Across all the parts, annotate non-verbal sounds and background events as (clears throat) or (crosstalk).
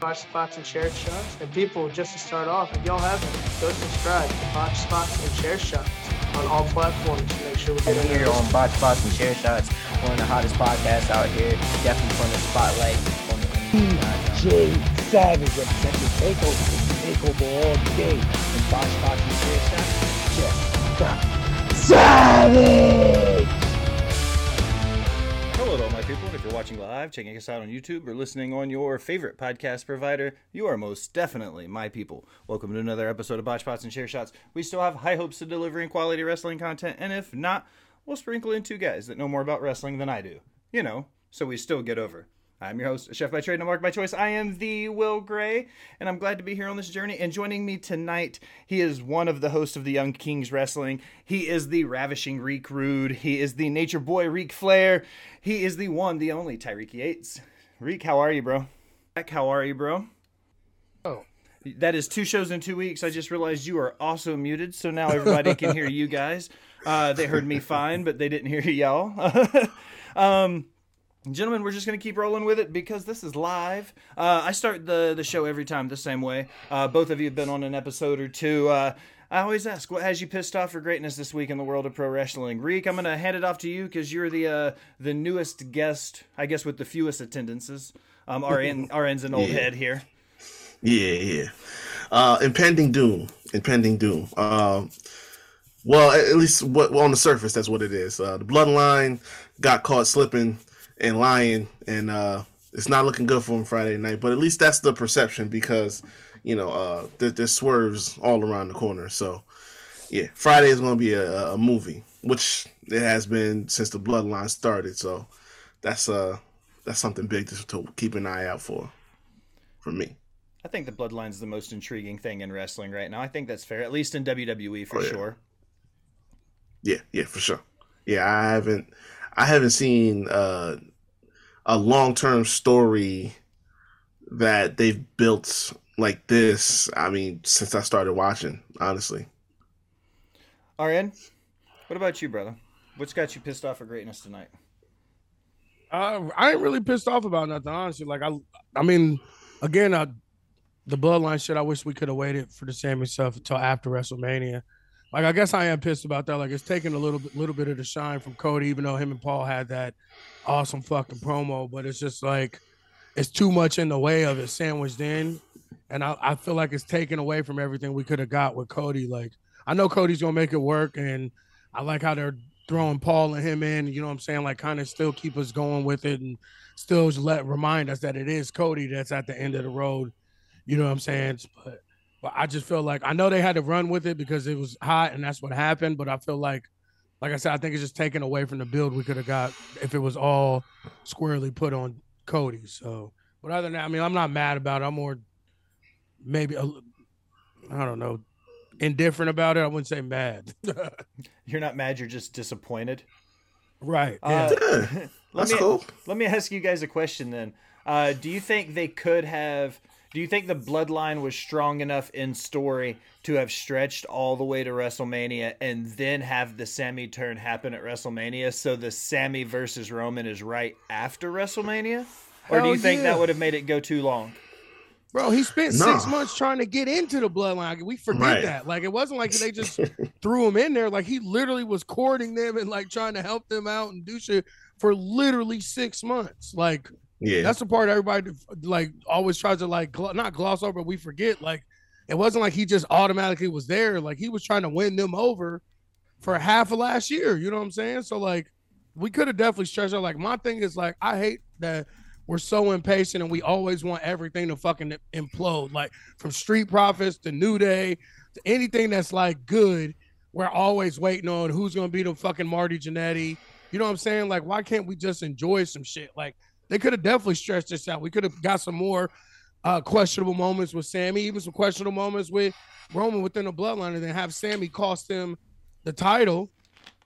Botch Spots and Chair Shots. And people, just to start off, if y'all haven't, go subscribe to Botch Spots and Chair Shots on all platforms to make sure we get here on Botch Spots and Chair Shots, one of the hottest podcasts out here. Definitely putting the spotlight on the DJ Savage representing Takeover, Takeover all day. And Botch Spots and Chair Shots, check Savage! People. If you're watching live, checking us out on YouTube, or listening on your favorite podcast provider, you are most definitely my people. Welcome to another episode of Botch Spots and Chair Shots. We still have high hopes of delivering quality wrestling content, and if not, we'll sprinkle in two guys that know more about wrestling than I do. You know, so we still get over. I'm your host, chef by trade, and mark by choice. I am the Will Gray, and I'm glad to be here on this journey. And joining me tonight, he is one of the hosts of the Young Kings Wrestling. He is the ravishing Reek Rude. He is the nature boy Reek Flair. He is the one, the only Tyreek Yates. Reek, how are you, bro? How are you, bro? Oh. That is two shows in two weeks. I just realized you are also muted, so now everybody can hear you guys. Uh, they heard me fine, but they didn't hear y'all. (laughs) um, Gentlemen, we're just going to keep rolling with it because this is live. Uh, I start the, the show every time the same way. Uh, both of you have been on an episode or two. Uh, I always ask, what has you pissed off for greatness this week in the world of pro wrestling? Reek, I'm going to hand it off to you because you're the uh, the newest guest, I guess, with the fewest attendances. Um, RN, RN's an old (laughs) Yeah. head here. Yeah, yeah. Uh, impending doom. Impending doom. Um, well, at at least what well, on the surface, that's what it is. Uh, the bloodline got caught slipping and lying, and uh, it's not looking good for him Friday night. But at least that's the perception because you know uh, there, there's swerves all around the corner. So yeah, Friday is going to be a, a movie, which it has been since the bloodline started. So that's uh that's something big to, to keep an eye out for, for me. I think the Bloodline's the most intriguing thing in wrestling right now. I think that's fair, at least in WWE for Oh, yeah. sure. Yeah, yeah, for sure. Yeah, I haven't I haven't seen uh a long term story that they've built like this, I mean, since I started watching, honestly. RN, what about you, brother? What's got you pissed off for greatness tonight? Uh, I ain't really pissed off about nothing, honestly. Like I, I mean, again, uh, the bloodline shit. I wish we could have waited for the Sammy stuff until after WrestleMania. Like I guess I am pissed about that. Like it's taking a little bit, little bit of the shine from Cody, even though him and Paul had that awesome fucking promo. But it's just like it's too much in the way of it sandwiched in, and I, I feel like it's taken away from everything we could have got with Cody. Like I know Cody's gonna make it work, and I like how they're throwing Paul and him in. You know what I'm saying? Like kind of still keep us going with it, and still let remind us that it is Cody that's at the end of the road. You know what I'm saying? But but I just feel like I know they had to run with it because it was hot and that's what happened. But I feel like, like I said, I think it's just taken away from the build we could have got if it was all squarely put on Cody. So, but other than that, I mean, I'm not mad about it. I'm more maybe a, I don't know, indifferent about it. I wouldn't say mad. (laughs) You're not mad, you're just disappointed. right. Yeah. Uh, Yeah, (laughs) let that's me cool. let me ask you guys a question then. Uh, do you think they could have? Do you think the bloodline was strong enough in story to have stretched all the way to WrestleMania and then have the Sammy turn happen at WrestleMania? So the Sammy versus Roman is right after WrestleMania, or do Hell you think yeah. that would have made it go too long? Bro, he spent six months trying to get into the bloodline. We forget Right. that. Like it wasn't like they just (laughs) threw him in there. Like he literally was courting them and like trying to help them out and do shit for literally six months. Like Yeah. that's the part everybody like always tries to like gl- not gloss over, we forget. Like it wasn't like he just automatically was there. Like he was trying to win them over for half of last year. You know what I'm saying? So like we could have definitely stretched out. Like my thing is like I hate that we're so impatient and we always want everything to fucking implode. Like from Street Profits to New Day to anything that's like good, we're always waiting on who's gonna be the fucking Marty Jannetty. You know what I'm saying? Like, why can't we just enjoy some shit? Like they could have definitely stretched this out. We could have got some more uh questionable moments with Sammy, even some questionable moments with Roman within the bloodline, and then have Sammy cost him the title.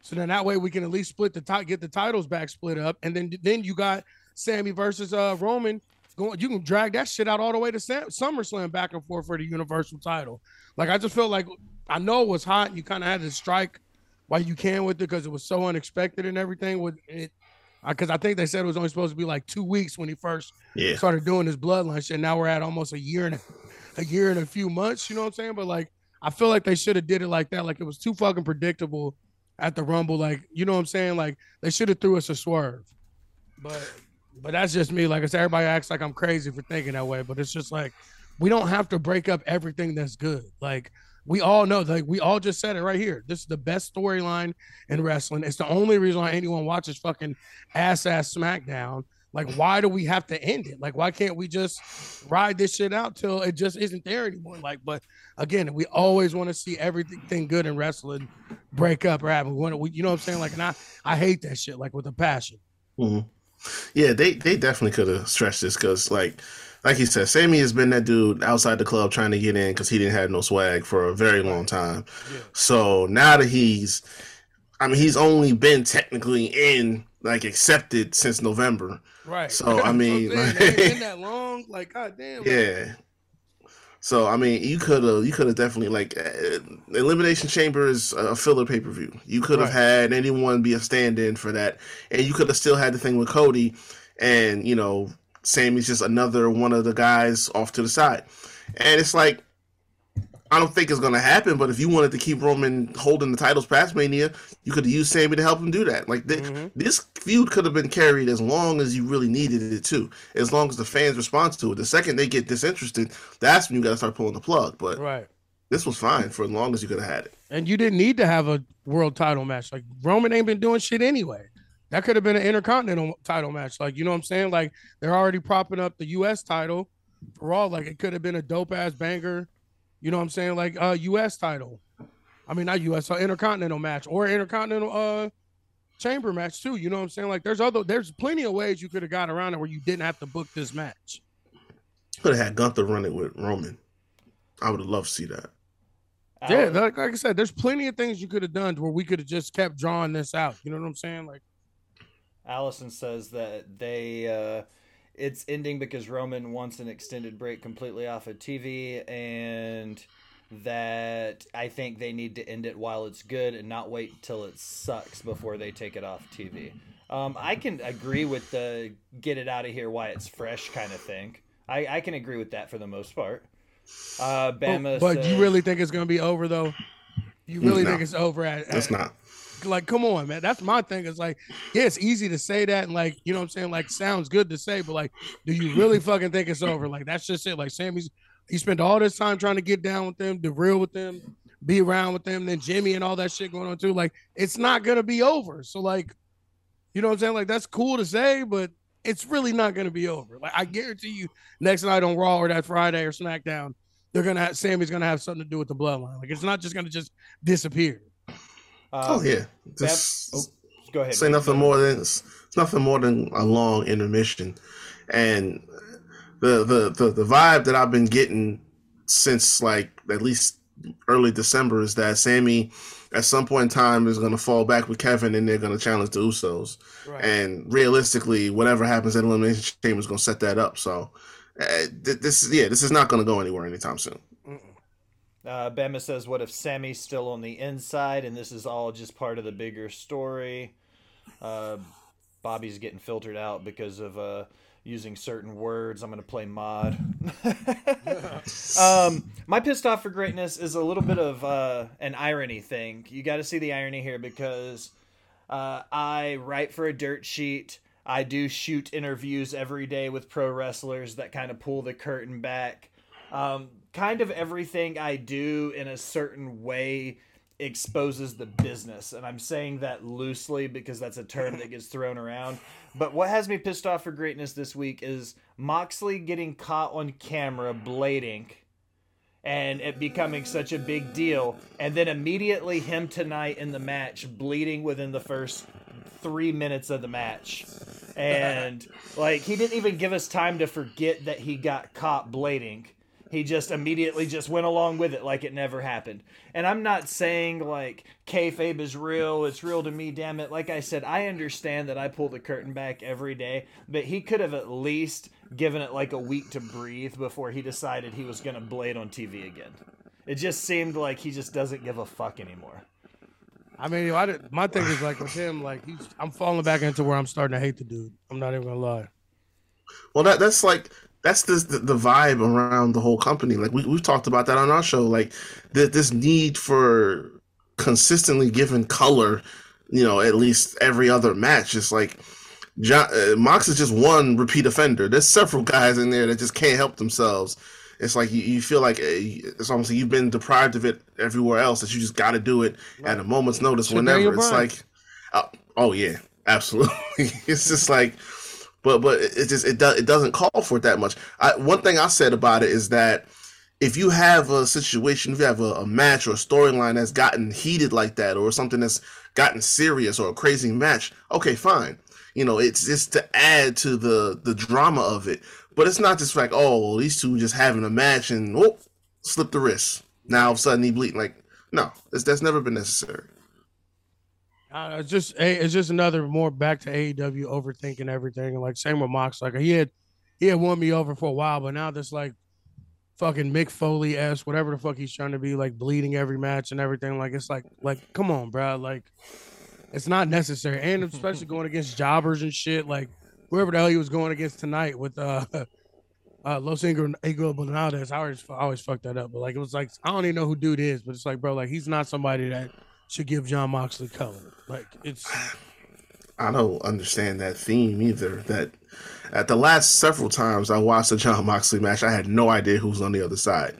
So then that way we can at least split the ti- get the titles back split up, and then then you got Sammy versus uh Roman going. You can drag that shit out all the way to Sam- SummerSlam back and forth for the Universal title. Like I just felt like I know it was hot. You kind of had to strike while you can with it because it was so unexpected and everything. With it, because I think they said it was only supposed to be like two weeks when he first Yeah. started doing his bloodline shit. Now we're at almost a year and a, a year and a few months. You know what I'm saying? But like, I feel like they should have did it like that. Like it was too fucking predictable at the Rumble. Like you know what I'm saying? Like they should have threw us a swerve. But but that's just me. Like I said, everybody acts like I'm crazy for thinking that way. But it's just like we don't have to break up everything that's good. Like we all know, like we all just said it right here. This is the best storyline in wrestling. It's the only reason why anyone watches fucking ass ass SmackDown. Like, why do we have to end it? Like, why can't we just ride this shit out till it just isn't there anymore? Like, but again, we always want to see everything good in wrestling break up or happen. We want to, you know what I'm saying? Like, and I, I hate that shit, like with a passion. Mhm. Yeah, they they definitely could have stretched this because, like, like he said, Sammy has been that dude outside the club trying to get in because he didn't have no swag for a very long time. Yeah. So now that he's, I mean, he's only been technically in like accepted since November. Right. So, (laughs) I mean, saying. like- been that long. Like, god damn. Yeah. So I mean, you could have you could have definitely like uh, elimination chamber is a filler pay per view. You could have Right. had anyone be a stand in for that, and you could have still had the thing with Cody, and you know Sammy's just another one of the guys off to the side, and it's like I don't think it's gonna happen. But if you wanted to keep Roman holding the titles past Mania, you could have used Sammy to help him do that. Like th- Mhm. this feud could have been carried as long as you really needed it to, as long as the fans respond to it. The second they get disinterested, that's when you got to start pulling the plug. But Right. this was fine for as long as you could have had it. And you didn't need to have a world title match. Like Roman ain't been doing shit anyway. That could have been an intercontinental title match. Like, you know what I'm saying? Like they're already propping up the US title for all. Like it could have been a dope ass banger. You know what I'm saying? Like uh US title. I mean not US, so intercontinental match or intercontinental uh chamber match too. You know what I'm saying? Like there's other there's plenty of ways you could have got around it where you didn't have to book this match. Could have had Gunther run it with Roman. I would have loved to see that. Yeah, like, like I said, there's plenty of things you could have done where we could have just kept drawing this out. You know what I'm saying? Like Allison says that they uh, it's ending because Roman wants an extended break completely off of TV, and that I think they need to end it while it's good and not wait till it sucks before they take it off TV. Um, I can agree with the get it out of here while it's fresh kind of thing. I, I can agree with that for the most part. Uh, Bama, Oh, but you really think it's gonna be over though? You really No. think it's over at, It's not. Like come on, man. That's my thing. It's like, yeah, it's easy to say that and like, you know what I'm saying? Like sounds good to say, but like, do you really fucking think it's over? Like that's just it. Like Sammy's he spent all this time trying to get down with them, to real with them, be around with them, then Jimmy and all that shit going on too. Like, it's not gonna be over. So like, you know what I'm saying? Like that's cool to say, but it's really not gonna be over. Like I guarantee you, next night on Raw or that Friday or SmackDown, they're gonna have Sammy's gonna have something to do with the bloodline. Like it's not just gonna just disappear. Oh um, yeah. This, oh, go ahead. say nothing more than it's nothing more than a long intermission, and the the the, the vibe that I've been getting since like at least early December is that Sammy at some point in time is going to fall back with Kevin and they're going to challenge the Usos. Right. And realistically, whatever happens at Elimination Chamber is going to set that up. So uh, th- this is yeah, this is not going to go anywhere anytime soon. Uh, Bama says, "What if Sammy's still on the inside, and this is all just part of the bigger story?" Uh, Bobby's getting filtered out because of uh, using certain words. I'm going to play mod. (laughs) um, my pissed off for greatness is a little bit of uh, an irony thing. You got to see the irony here because uh, I write for a dirt sheet. I do shoot interviews every day with pro wrestlers that kind of pull the curtain back. Um, kind of everything I do in a certain way exposes the business. And I'm saying that loosely because that's a term that gets thrown around. But what has me pissed off for greatness this week is Moxley getting caught on camera blading and it becoming such a big deal. And then immediately him tonight in the match bleeding within the first three minutes of the match. And like he didn't even give us time to forget that he got caught blading. He just immediately just went along with it like it never happened. And I'm not saying like kayfabe is real, it's real to me, damn it. Like I said, I understand that I pull the curtain back every day, but he could have at least given it like a week to breathe before he decided he was gonna blade on TV again. It just seemed like he just doesn't give a fuck anymore. I mean, I did, my thing is like with him, like he's I'm falling back into where I'm starting to hate the dude. I'm not even gonna lie. Well, that that's like that's this the, the vibe around the whole company. Like we we've talked about that on our show. Like th- this need for consistently giving color, you know, at least every other match. It's like John, uh, Mox is just one repeat offender. There's several (laughs) guys in there that just can't help themselves. It's like you, you feel like uh, it's almost like you've been deprived of it everywhere else. That you just got to do it at a moment's notice. Whenever it's like, oh, oh yeah, (laughs) absolutely. it's just like, but but it just it does it doesn't call for it that much. I, one thing I said about it is that if you have a situation, if you have a, a match or a storyline that's gotten heated like that, or something that's gotten serious or a crazy match, okay, fine. You know, it's just to add to the the drama of it. But it's not just like, oh, well, these two just having a match and oh, slip the wrist. Now all of a sudden he bleeding. Like, no, that's never been necessary. Uh, it's just it's just another more back to AEW overthinking everything. And like same with Mox. Like he had he had won me over for a while, but now this like fucking Mick Foley s whatever the fuck he's trying to be, like bleeding every match and everything. Like it's like like come on, bro. Like it's not necessary, and (laughs) especially going against jobbers and shit. Like whoever the hell he was going against tonight with uh. (laughs) Uh, Los Bernaldez, I always, I always fuck that up. But like, it was like, I don't even know who dude is, but it's like, bro, like, he's not somebody that should give John Moxley color. Like, it's, I don't understand that theme either. That at the last several times I watched the John Moxley match, I had no idea who's on the other side,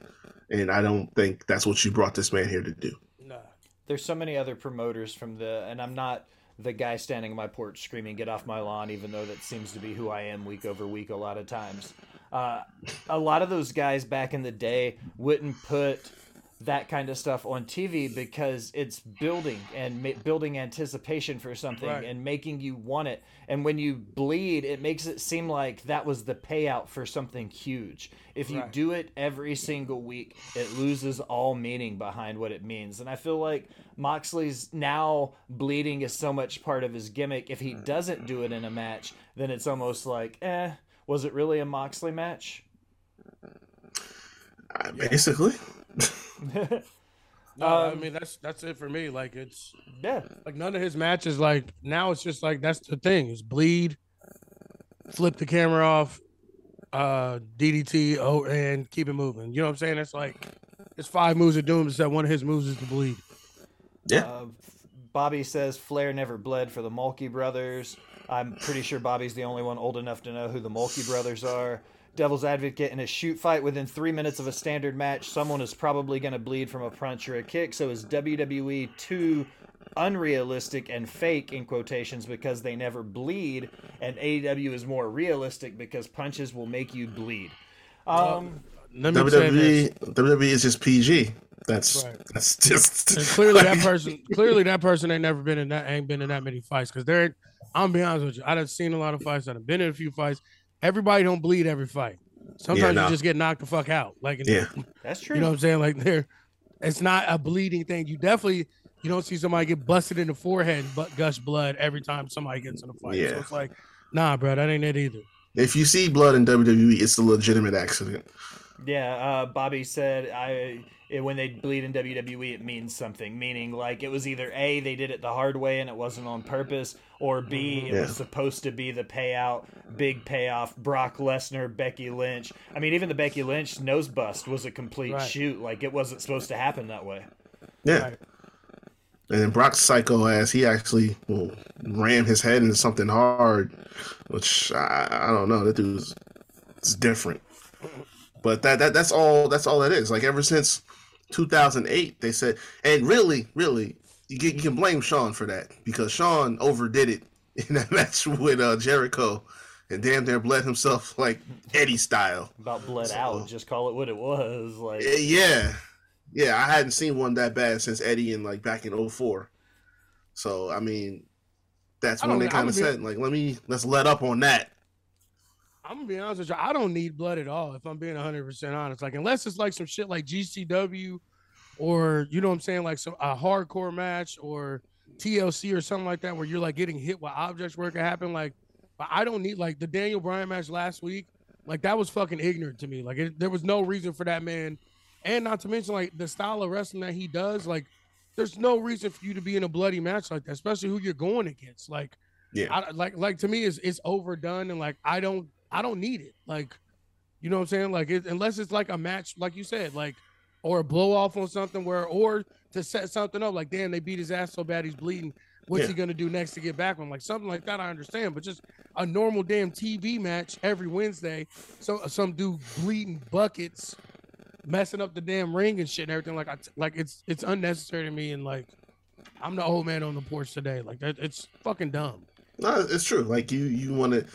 and I don't think that's what you brought this man here to do. No. There's so many other promoters from the, and I'm not the guy standing on my porch screaming "Get off my lawn," even though that seems to be who I am week over week a lot of times. Uh, a lot of those guys back in the day wouldn't put that kind of stuff on TV because it's building and ma- building anticipation for something Right. and making you want it. And when you bleed, it makes it seem like that was the payout for something huge. If you Right. do it every single week, it loses all meaning behind what it means. And I feel like Moxley's now bleeding is so much part of his gimmick. If he doesn't do it in a match, then it's almost like, eh, was it really a Moxley match? Uh, Basically, (laughs) (laughs) No, I Um, mean that's that's it for me. Like it's Yeah. like none of his matches. Like now it's just like that's the thing is bleed, flip the camera off, uh, DDT, oh, and keep it moving. You know what I'm saying? It's like it's five moves of doom. Except one of his moves is to bleed. yeah. Uh, Bobby says Flair never bled for the Mulkey brothers. I'm pretty sure Bobby's the only one old enough to know who the Mulkey brothers are. Devil's Advocate in a shoot fight within three minutes of a standard match, someone is probably going to bleed from a punch or a kick. So is WWE too unrealistic and fake in quotations because they never bleed, and AEW is more realistic because punches will make you bleed. Um, Let me say this. WWE WWE is just PG. That's Right. that's just And clearly that (laughs) person, clearly that person ain't never been in that, ain't been in that many fights. Because they're, I'm gonna be honest with you, I've seen a lot of fights. I've been in a few fights. Everybody don't bleed every fight. Sometimes no. you just get knocked the fuck out. Like, Yeah. that's true. you know what I'm saying? Like, there, it's not a bleeding thing. You definitely, you don't see somebody get busted in the forehead, but gush blood every time somebody gets in a fight. So Yeah. it's like, nah, bro, that ain't it either. if you see blood in WWE, it's a legitimate accident. Yeah, uh, Bobby said I it, when they bleed in WWE, it means something. Meaning, like it was either a they did it the hard way and it wasn't on purpose, or b it Yeah. was supposed to be the payout, big payoff. Brock Lesnar, Becky Lynch. I mean, even the Becky Lynch nose bust was a complete Right. shoot. Like it wasn't supposed to happen that way. Yeah. Right. And then Brock's psycho ass, he actually well, ram his head into something hard, which I, I don't know. That dude's it's different. But that, that that's all that's all that is. Like ever since 2008, they said, and really, really, you can, you can blame Shawn for that because Shawn overdid it (laughs) in that match with uh, Jericho, and damn near bled himself (laughs) like Eddie style. About bled So- out, just call it what it was. Like Yeah. Yeah, I hadn't seen one that bad since Eddie in like back in 04. So, I mean, that's I when they kind of gonna be- said, like, let me, let's let up on that. I'm gonna be honest with you. I don't need blood at all. If I'm being 100 percent honest, like unless it's like some shit like GCW, or you know what I'm saying, like some a hardcore match or TLC or something like that, where you're like getting hit with objects where it could happen. Like, but I don't need like the Daniel Bryan match last week. Like that was fucking ignorant to me. Like it, there was no reason for that man, and not to mention like the style of wrestling that he does. Like there's no reason for you to be in a bloody match like that, especially who you're going against. Like, Yeah. I, like like to me, it's it's overdone, and like I don't I don't need it. Like, you know what I'm saying? Like, it, unless it's like a match, like you said, like or a blow off on something where or to set something up. Like, damn, they beat his ass so bad he's bleeding. What's Yeah. he gonna do next to get back on? Like something like that, I understand. But just a normal damn TV match every Wednesday, so some dude bleeding buckets, messing up the damn ring and shit and everything. Like I like it's it's unnecessary to me. And like I'm the old man on the porch today. Like that, it's fucking dumb. No, it's true. Like you, you want to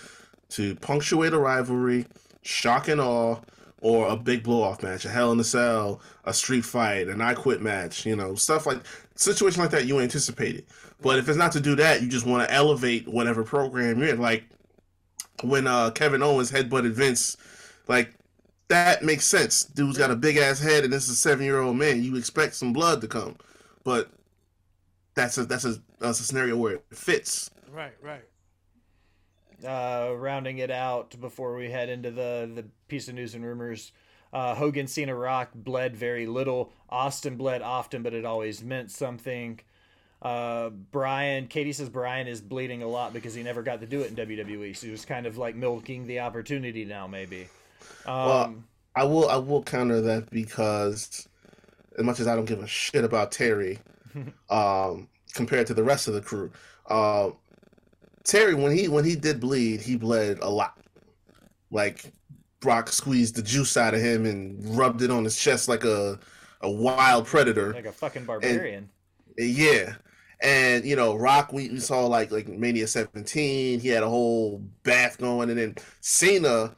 punctuate a rivalry, shock and awe, or a big blow off match, a Hell in a Cell, a street fight, an I Quit match. You know, stuff like situation like that you anticipate it. But if it's not to do that, you just want to elevate whatever program you're in. Like when uh, Kevin Owens headbutted Vince, like that makes sense. Dude's got a big ass head, and this is a seven year old man. You expect some blood to come, but that's a that's a that's a scenario where it fits. Right, right. Uh, rounding it out before we head into the the piece of news and rumors. Uh, Hogan Cena Rock bled very little. Austin bled often, but it always meant something. Uh, Brian, Katie says Brian is bleeding a lot because he never got to do it in WWE. So he was kind of like milking the opportunity now, maybe. Um, Well, I will I will counter that because as much as I don't give a shit about Terry, (laughs) um, compared to the rest of the crew, uh, Terry when he when he did bleed, he bled a lot. Like Brock squeezed the juice out of him and rubbed it on his chest like a a wild predator. like a fucking barbarian. Yeah. And you know, Rock we, we saw like like Mania 17, he had a whole bath going, and then Cena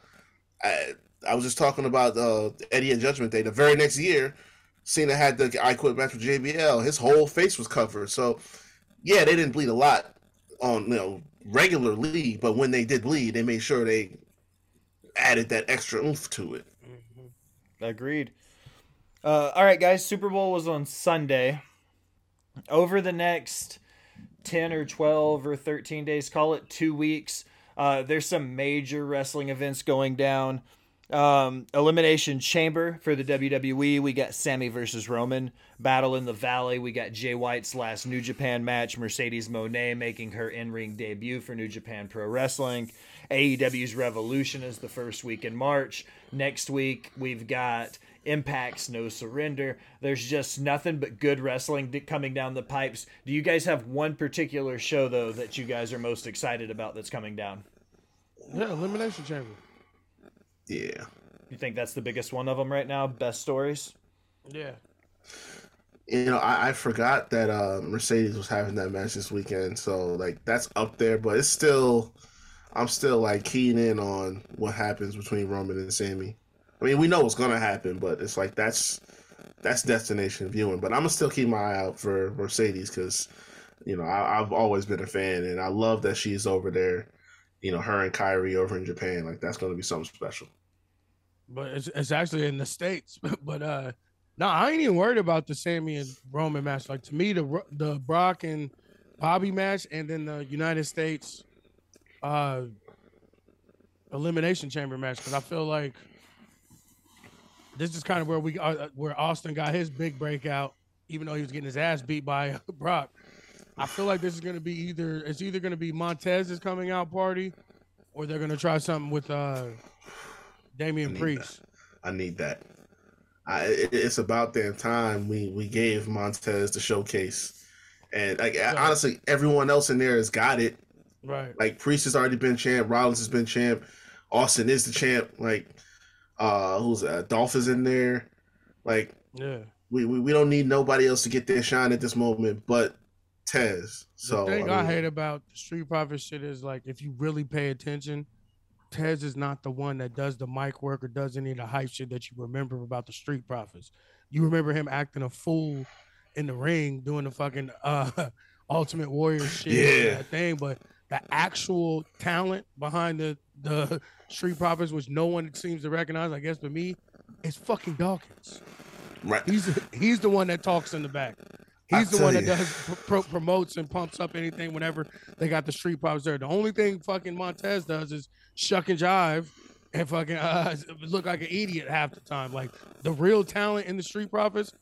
I, I was just talking about uh Eddie and Judgment Day. The very next year, Cena had the I quit match with JBL. His whole face was covered. So yeah, they didn't bleed a lot on you know regularly, but when they did bleed, they made sure they added that extra oomph to it. Agreed. Uh, all right, guys. Super Bowl was on Sunday. Over the next 10 or 12 or 13 days, call it two weeks, uh, there's some major wrestling events going down. Um, Elimination Chamber for the WWE. We got Sammy versus Roman. Battle in the Valley. We got Jay White's last New Japan match. Mercedes Moné making her in ring debut for New Japan Pro Wrestling. AEW's Revolution is the first week in March. Next week, we've got Impact's No Surrender. There's just nothing but good wrestling coming down the pipes. Do you guys have one particular show, though, that you guys are most excited about that's coming down? Yeah, elimination chamber. Yeah. You think that's the biggest one of them right now? Best stories? Yeah. You know, I, I forgot that uh, Mercedes was having that match this weekend, so like that's up there, but it's still, I'm still like keying in on what happens between Roman and Sammy. I mean, we know what's gonna happen, but it's like that's that's destination viewing. But I'm gonna still keep my eye out for Mercedes because, you know, I, I've always been a fan, and I love that she's over there. You know, her and Kairi over in Japan, like that's gonna be something special. But it's, it's actually in the states. (laughs) but uh no, I ain't even worried about the Sammy and Roman match. Like to me, the the Brock and Bobby match, and then the United States uh elimination chamber match. Because I feel like this is kind of where we uh, where Austin got his big breakout, even though he was getting his ass beat by (laughs) Brock. I feel like this is going to be either it's either going to be Montez's coming out party, or they're going to try something with uh Damian need Priest. I need that. I, it, it's about damn time we we gave Montez the showcase, and like honestly, everyone else in there has got it. Right. Like Priest has already been champ, Rollins has been champ, Austin is the champ. Like, uh, who's uh, Dolph is in there. Like, Yeah. we, we we don't need nobody else to get their shine at this moment, but Tez. So the thing I I, hate about the Street Profit shit is like if you really pay attention, Tez is not the one that does the mic work or does any of the hype shit that you remember about the Street Profits. You remember him acting a fool in the ring doing the fucking (laughs) uh Ultimate Warrior shit, Yeah. that thing, but the actual talent behind the the (laughs) Street Profits, which no one seems to recognize, I guess, but me, is fucking Dawkins. right. He's he's the one that talks in the back. I He's the one that you. does pro- promotes and pumps up anything whenever they got the street props there. The only thing fucking Montez does is shuck and jive and fucking uh, (laughs) look like an idiot half the time. Like the real talent in the street profits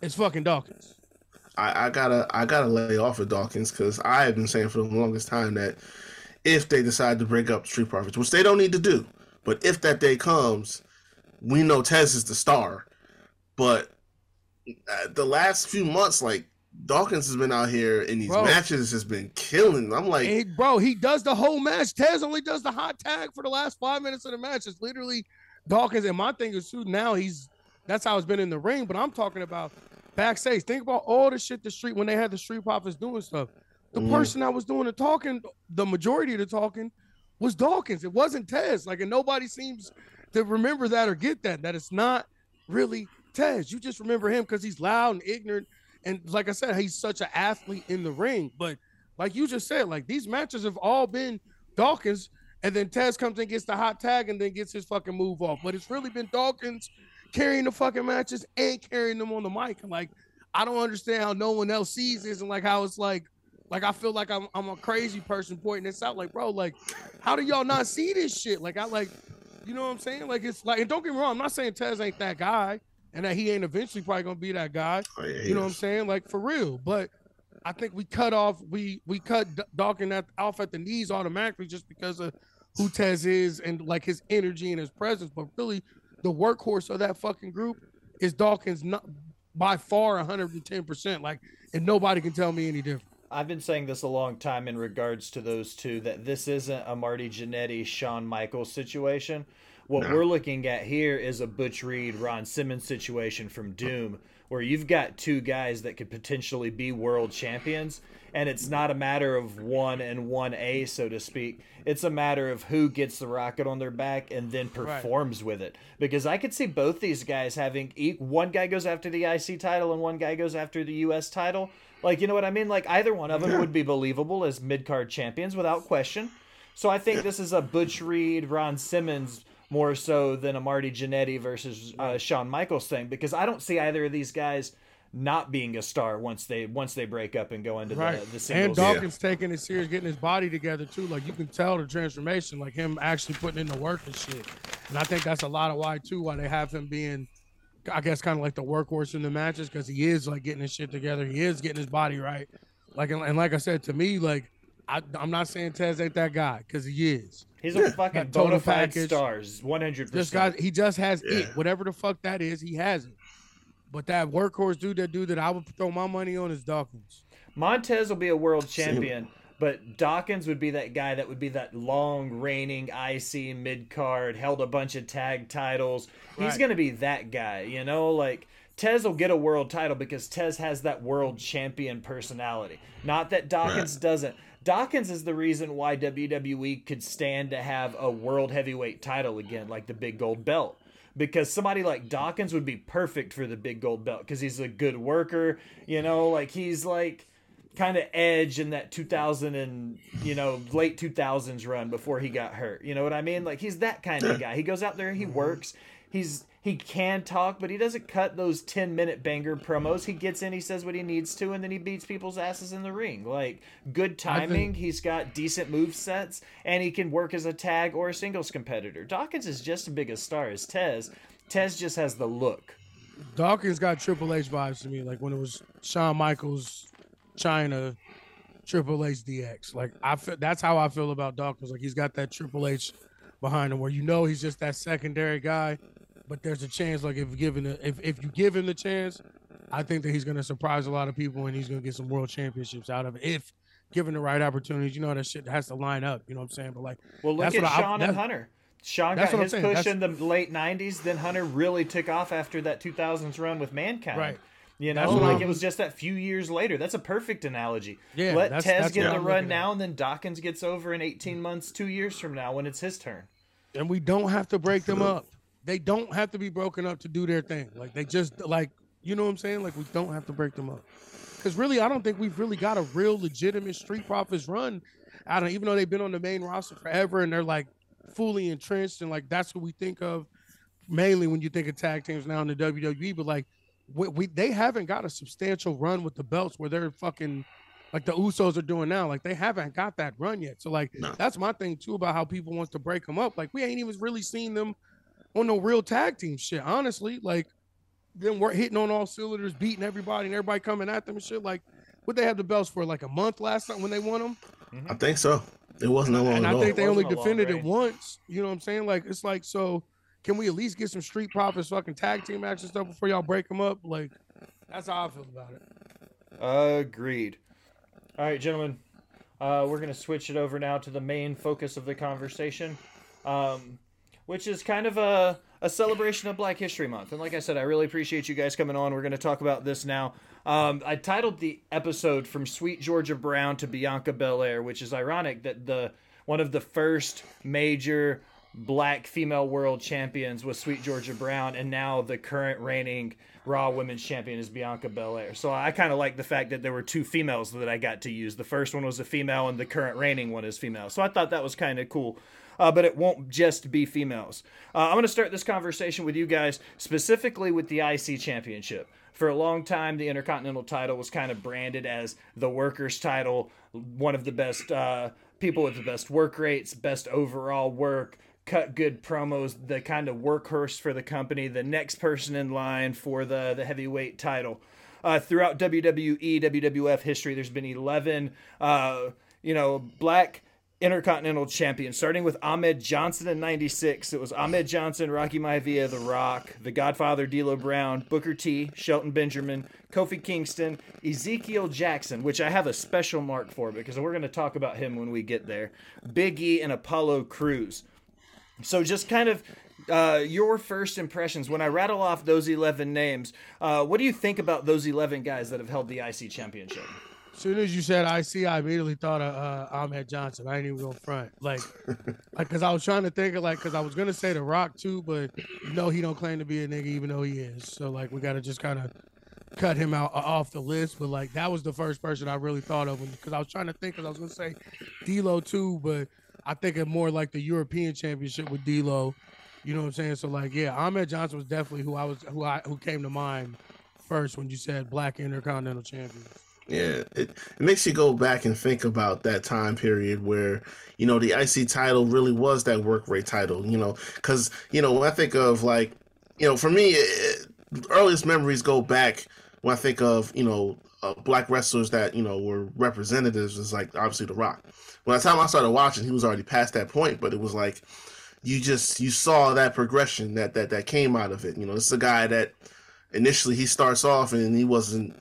is fucking Dawkins. I, I gotta I gotta lay off of Dawkins because I have been saying for the longest time that if they decide to break up Street Profits, which they don't need to do, but if that day comes, we know Tez is the star. But uh, the last few months, like Dawkins has been out here in these Bro. matches, has been killing. I'm like, bro, he does the whole match. Tez only does the hot tag for the last five minutes of the match. It's literally Dawkins. And my thing is too, now he's that's how it's been in the ring. But I'm talking about backstage. Think about all the shit the street when they had the street profits doing stuff. The Mhm. person that was doing the talking, the majority of the talking, was Dawkins. It wasn't Tez. Like, and nobody seems to remember that or get that. That it's not really Tez. You just remember him because he's loud and ignorant. And like I said, he's such an athlete in the ring. But like you just said, like these matches have all been Dawkins, and then Tez comes and gets the hot tag and then gets his fucking move off. But it's really been Dawkins carrying the fucking matches and carrying them on the mic. Like, I don't understand how no one else sees this and like how it's like, like I feel like I'm I'm a crazy person pointing this out. Like, bro, like, how do y'all not see this shit? Like, I like, you know what I'm saying? Like, it's like, and don't get me wrong, I'm not saying Tez ain't that guy and that he ain't eventually probably gonna be that guy. oh, yeah, You know what I'm saying? Like for real. But I think we cut off we we cut Dawkins at, off at the knees automatically just because of who Tez is and like his energy and his presence. But really, the workhorse of that fucking group is Dawkins not by far 110 percent. Like, and nobody can tell me any different. I've been saying this a long time in regards to those two that this isn't a Marty Jannetty, Shawn Michaels situation. What No. we're looking at here is a Butch Reed, Ron Simmons situation from Doom, where you've got two guys that could potentially be world champions, and it's not a matter of one and one A, so to speak. It's a matter of who gets the rocket on their back and then performs with it. Because I could see both these guys having one guy goes after the IC title and one guy goes after the US title. Like, you know what I mean? Like either one of them would be believable as mid card champions without question. So I think this is a Butch Reed, Ron Simmons more so than a Marty Jannetty versus uh, Shawn Michaels thing because I don't see either of these guys not being a star once they once they break up and go into Right. the, the and singles. Dawkins taking it serious, getting his body together too. Like you can tell the transformation, like him actually putting in the work and shit. And I think that's a lot of why too, why they have him being, I guess, kind of like the workhorse in the matches because he is like getting his shit together. He is getting his body right. Like and, and like I said to me, like I, I'm not saying Tez ain't that guy because he is. He's a fucking Got total bona fide package. stars, one hundred This guy, he just has Yeah. it. Whatever the fuck that is, he has it. But that workhorse dude, that dude that I would throw my money on is Dawkins. Montez will be a world champion, but Dawkins would be that guy that would be that long reigning IC mid card, held a bunch of tag titles. He's gonna be that guy, you know, like. Tez will get a world title because Tez has that world champion personality. Not that Dawkins doesn't. Dawkins is the reason why WWE could stand to have a world heavyweight title again, like the big gold belt. Because somebody like Dawkins would be perfect for the big gold belt because he's a good worker, you know, like he's like kind of edge in that 2000 and you know late 2000s run before he got hurt. You know what i mean? Like he's that kind of guy. He goes out there he works he's he can talk but he doesn't cut those 10 minute banger promos. He gets in he says what he needs to and then he beats people's asses in the ring. Like good think- timing he's got decent move sets and he can work as a tag or a singles competitor. Dawkins is just as big a star as tez. Tez just has the look. Dawkins got Triple H vibes to me, like when it was Shawn Michaels, Chyna, Triple H DX. Like I feel that's how I feel about Dawkins. Like he's got that Triple H behind him, where you know he's just that secondary guy, but there's a chance. Like if given a, if if you give him the chance, I think that he's gonna surprise a lot of people and he's gonna get some world championships out of it if given the right opportunities. You know that shit has to line up. You know what I'm saying? But like Well, look That's at what I- Shawn and that's- Hunter. Shawn got his push That's- in the late '90s. Then Hunter really took off after that 2000s run with Mankind. Right. You know, like it was just that few years later. That's a perfect analogy. Yeah, Let that's- Tez that's get the run now, and then Dawkins gets over in 18 months, two years from now, when it's his turn. and we don't have to break them up. They don't have to be broken up to do their thing. Like they just like you know what I'm saying. Like we don't have to break them up. Because really, I don't think we've really got a real legitimate Street Profits run. I don't even though they've been on the main roster forever and they're like fully entrenched and like that's what we think of mainly when you think of tag teams now in the WWE. But like we, we they haven't got a substantial run with the belts where they're fucking like the Usos are doing now. Like they haven't got that run yet. So like No. that's my thing too about how people wants to break them up. Like we ain't even really seen them on no real tag team shit. Honestly, like them were hitting on all cylinders, beating everybody, and everybody coming at them and shit. Like, what they have the belts for? Like a month last time when they won them, I think so. It wasn't that long and at I think they only wasn't a long defended it once. You know what I'm saying? Like, it's like so. Can we at least get some Street Profits fucking tag team action stuff before y'all break them up? Like, that's how I feel about it. Agreed. All right, gentlemen. Uh, we're going to switch it over now to the main focus of the conversation, um, which is kind of a, a celebration of Black History Month. And like I said, I really appreciate you guys coming on. We're going to talk about this now. Um, I titled the episode "From Sweet Georgia Brown to Bianca Belair," which is ironic that the one of the first major black female world champions was Sweet Georgia Brown, and now the current reigning Raw Women's Champion is Bianca Belair. So I kind of like the fact that there were two females that I got to use. The first one was a female, and the current reigning one is female. So I thought that was kind of cool. Uh, but it won't just be females. Uh, I'm going to start this conversation with you guys, specifically with the IC Championship. For a long time, the Intercontinental title was kind of branded as the workers' title, one of the best uh, people with the best work rates, best overall work, cut good promos, the kind of workhorse for the company, the next person in line for the, the heavyweight title. Uh, throughout WWE, WWF history, there's been 11, uh, you know, black Intercontinental Champion, starting with Ahmed Johnson in 96. It was Ahmed Johnson, Rocky Maivia, The Rock, The Godfather, D'Lo Brown, Booker T, Shelton Benjamin, Kofi Kingston, Ezekiel Jackson, which I have a special mark for because we're going to talk about him when we get there, Big E, and Apollo Crews. So just kind of uh, your first impressions when I rattle off those 11 names. Uh, what do you think about those 11 guys that have held the IC championship? As soon as you said I see, I immediately thought of uh, Ahmed Johnson. I ain't even going front, like, (laughs) like, cause I was trying to think of like, cause I was gonna say The Rock too, but you know he don't claim to be a nigga, even though he is. So like, we gotta just kind of cut him out uh, off the list. But like, that was the first person I really thought of, because I was trying to think, cause I was gonna say D'Lo too, but I think of more like the European Championship with D'Lo. You know what I'm saying? So like, yeah, Ahmed Johnson was definitely who I was, who I who came to mind first when you said Black Intercontinental Champion. Yeah, it, it makes you go back and think about that time period where, you know, the IC title really was that work rate title, you know, because, you know, when I think of like, you know, for me, it, earliest memories go back when I think of, you know, uh, black wrestlers that, you know, were representatives is like obviously The Rock. By the time I started watching, he was already past that point, but it was like, you just, you saw that progression that, that, that came out of it. You know, is a guy that initially he starts off and he wasn't,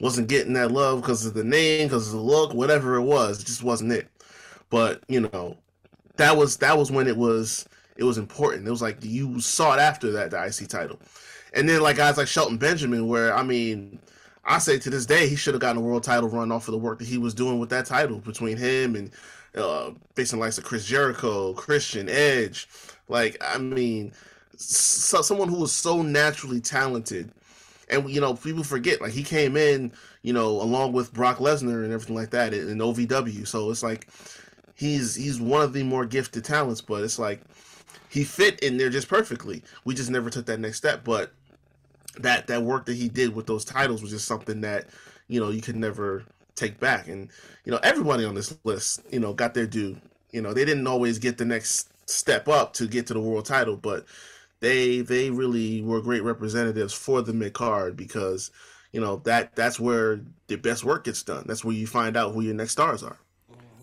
wasn't getting that love because of the name, because of the look, whatever it was, it just wasn't it. But you know, that was that was when it was it was important. It was like you sought after that the IC title, and then like guys like Shelton Benjamin, where I mean, I say to this day he should have gotten a world title run off of the work that he was doing with that title between him and uh, facing likes of Chris Jericho, Christian Edge. Like I mean, so, someone who was so naturally talented and you know people forget like he came in you know along with Brock Lesnar and everything like that in, in OVW so it's like he's he's one of the more gifted talents but it's like he fit in there just perfectly. We just never took that next step but that that work that he did with those titles was just something that you know you could never take back. And you know everybody on this list you know got their due. You know they didn't always get the next step up to get to the world title but they they really were great representatives for the mid card because you know that that's where the best work gets done. That's where you find out who your next stars are.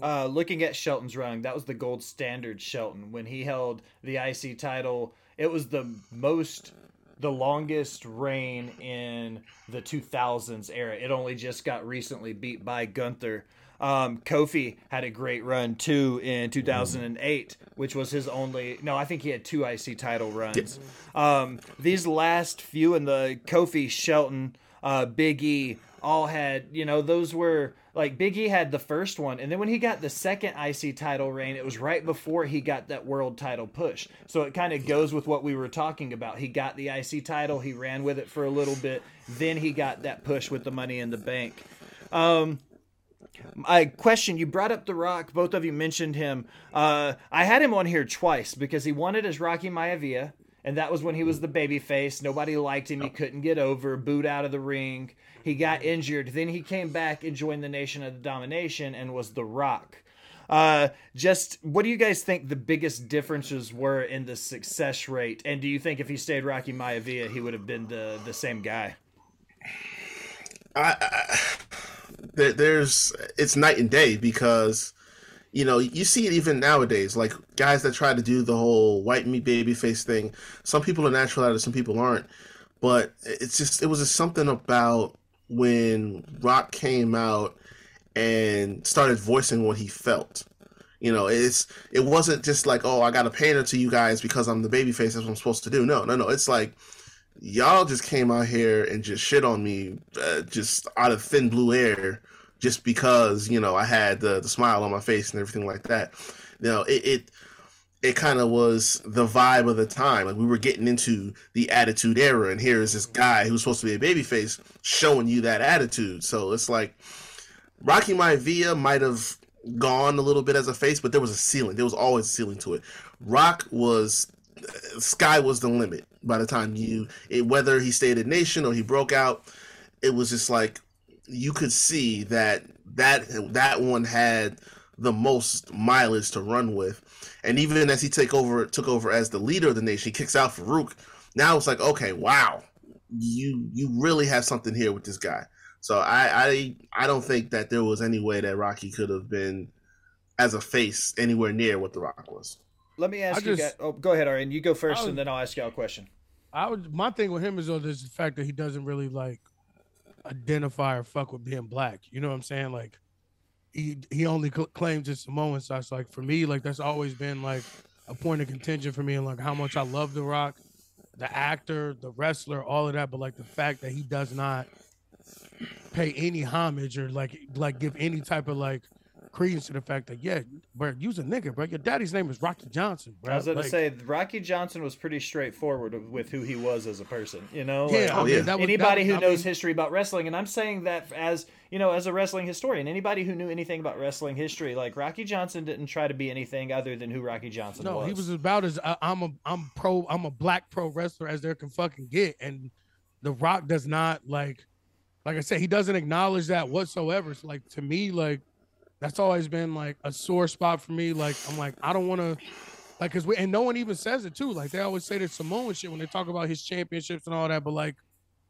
Uh, looking at Shelton's run, that was the gold standard Shelton when he held the IC title. It was the most, the longest reign in the 2000s era. It only just got recently beat by Gunther. Um, Kofi had a great run too in 2008, which was his only. No, I think he had two IC title runs. Um, these last few in the Kofi, Shelton, uh, Big E, all had. You know, those were like Big E had the first one, and then when he got the second IC title reign, it was right before he got that world title push. So it kind of goes with what we were talking about. He got the IC title, he ran with it for a little bit, then he got that push with the Money in the Bank. Um, I question you brought up The Rock. Both of you mentioned him. Uh, I had him on here twice because he wanted as Rocky Maivia, and that was when he was the baby face. Nobody liked him. He couldn't get over. Booed out of the ring. He got injured. Then he came back and joined the Nation of the Domination and was The Rock. Uh, just what do you guys think the biggest differences were in the success rate? And do you think if he stayed Rocky Maivia, he would have been the the same guy? I, I there, there's it's night and day because you know you see it even nowadays like guys that try to do the whole white meat baby face thing. Some people are natural at it some people aren't. But it's just it was just something about when rock came out and started voicing what he felt. You know it's it wasn't just like oh i gotta pander to you guys because i'm the baby face that's what i'm supposed to do. No no no. It's like y'all just came out here and just shit on me uh, just out of thin blue air just because you know I had the, the smile on my face and everything like that. You know, it it, it kind of was the vibe of the time. Like we were getting into the attitude era, and here is this guy who's supposed to be a babyface showing you that attitude. So it's like Rocky Maivia might have gone a little bit as a face, but there was a ceiling. There was always a ceiling to it. Rock was sky was the limit by the time you it, whether he stayed at Nation or he broke out. It was just like you could see that that that one had the most mileage to run with. And even as he take over took over as the leader of the nation, he kicks out Faarooq. Now it's like, okay, wow, you you really have something here with this guy. So I I I don't think that there was any way that Rocky could have been as a face anywhere near what the Rock was. Let me ask I you. just- guys, oh, go ahead, Arian. You go first, was- and then I'll ask y'all a question. I would. My thing with him is though, there's the fact that he doesn't really like identify or fuck with being black. You know what I'm saying? Like, he he only cl- claims it's Samoan. So it's like for me, like that's always been like a point of contention for me, and like how much I love The Rock, the actor, the wrestler, all of that. But like the fact that he does not pay any homage or like like give any type of like credence to the fact that yeah, bro, you's a nigga, bro. Your daddy's name is Rocky Johnson, bro. I was going to Like, say Rocky Johnson was pretty straightforward with who he was as a person. You know, yeah, Like, I mean, yeah. that was- anybody that who was- I knows mean, history about wrestling, and I'm saying that as you know, as a wrestling historian, anybody who knew anything about wrestling history, like Rocky Johnson, didn't try to be anything other than who Rocky Johnson No, was. he was about as uh, I'm a I'm pro I'm a black pro wrestler as there can fucking get, and The Rock does not like, like I said, he doesn't acknowledge that whatsoever. So like to me, like that's always been like a sore spot for me. Like I'm like I don't want to, like because we and no one even says it too. Like they always say that Samoan shit when they talk about his championships and all that, but like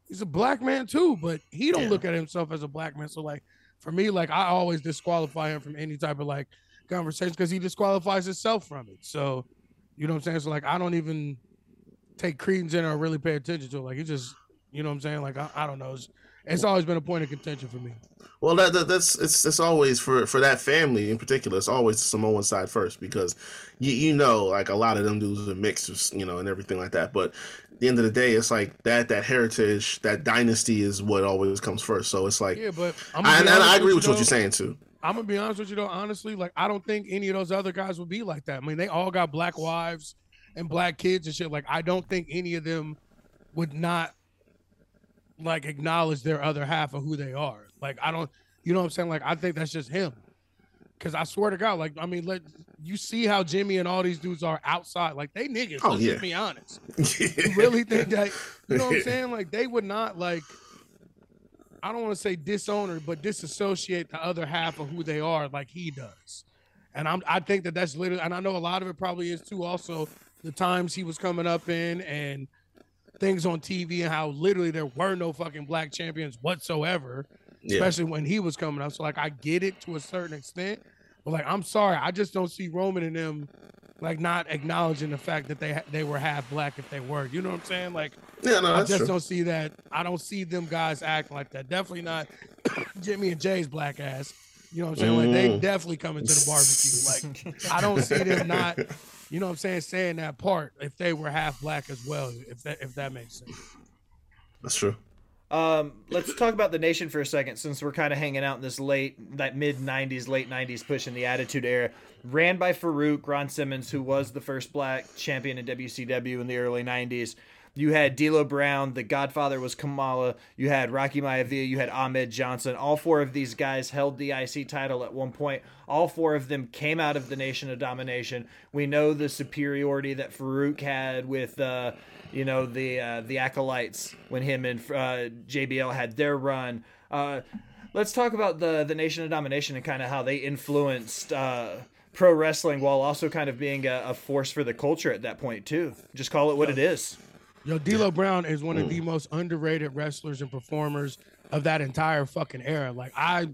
he's a black man too, but he don't Yeah. look at himself as a black man. So like for me, like I always disqualify him from any type of like conversation because he disqualifies himself from it. So you know what I'm saying? So like I don't even take credence in or really pay attention to it. Like he just you know what I'm saying? Like I, I don't know. It's, it's always been a point of contention for me. Well, that, that that's it's it's always for for that family in particular. It's always the Samoan side first because you you know like a lot of them dudes are mixed, you know, and everything like that. But at the end of the day, it's like that that heritage, that dynasty is what always comes first. So it's like, Yeah, but I'm I, and I agree with you what you're saying too. I'm gonna be honest with you though, honestly, like I don't think any of those other guys would be like that. I mean, they all got black wives and black kids and shit. Like I don't think any of them would not like acknowledge their other half of who they are. Like I don't, you know what I'm saying? Like I think that's just him. Cause I swear to God, like I mean, let you see how Jimmy and all these dudes are outside. Like they niggas. Oh, let's yeah. just be honest. (laughs) You really think that you know what I'm saying? Like they would not like I don't want to say disown her, but disassociate the other half of who they are like he does. And I'm I think that that's literally and I know a lot of it probably is too also the times he was coming up in and things on TV and how literally there were no fucking black champions whatsoever, Yeah. especially when he was coming up. So like I get it to a certain extent, but like I'm sorry, I just don't see Roman and them like not acknowledging the fact that they they were half black if they were. You know what I'm saying? Like Yeah, no, I just true. don't see that. I don't see them guys acting like that. Definitely not (coughs) Jimmy and Jay's black ass. You know what I'm saying? Like they Mm. definitely coming to the barbecue. Like I don't see them not. (laughs) You know what I'm saying? Saying that part if they were half black as well. If that if that makes sense. That's true. Um, let's talk about the nation for a second, since we're kind of hanging out in this late, that mid '90s, late '90s push in the Attitude Era. Ran by Faarooq Ron Simmons, who was the first black champion in WCW in the early '90s. You had D'Lo Brown, the Godfather was Kamala. You had Rocky Maivia. You had Ahmed Johnson. All four of these guys held the IC title at one point. All four of them came out of the Nation of Domination. We know the superiority that Faarooq had with. Uh, you know the uh, the acolytes when him and uh, JBL had their run. Uh, let's talk about the the Nation of Domination and kind of how they influenced uh, pro wrestling while also kind of being a, a force for the culture at that point too. Just call it what it is. Yo, D'Lo Brown is one of the mm. most underrated wrestlers and performers of that entire fucking era. Like I,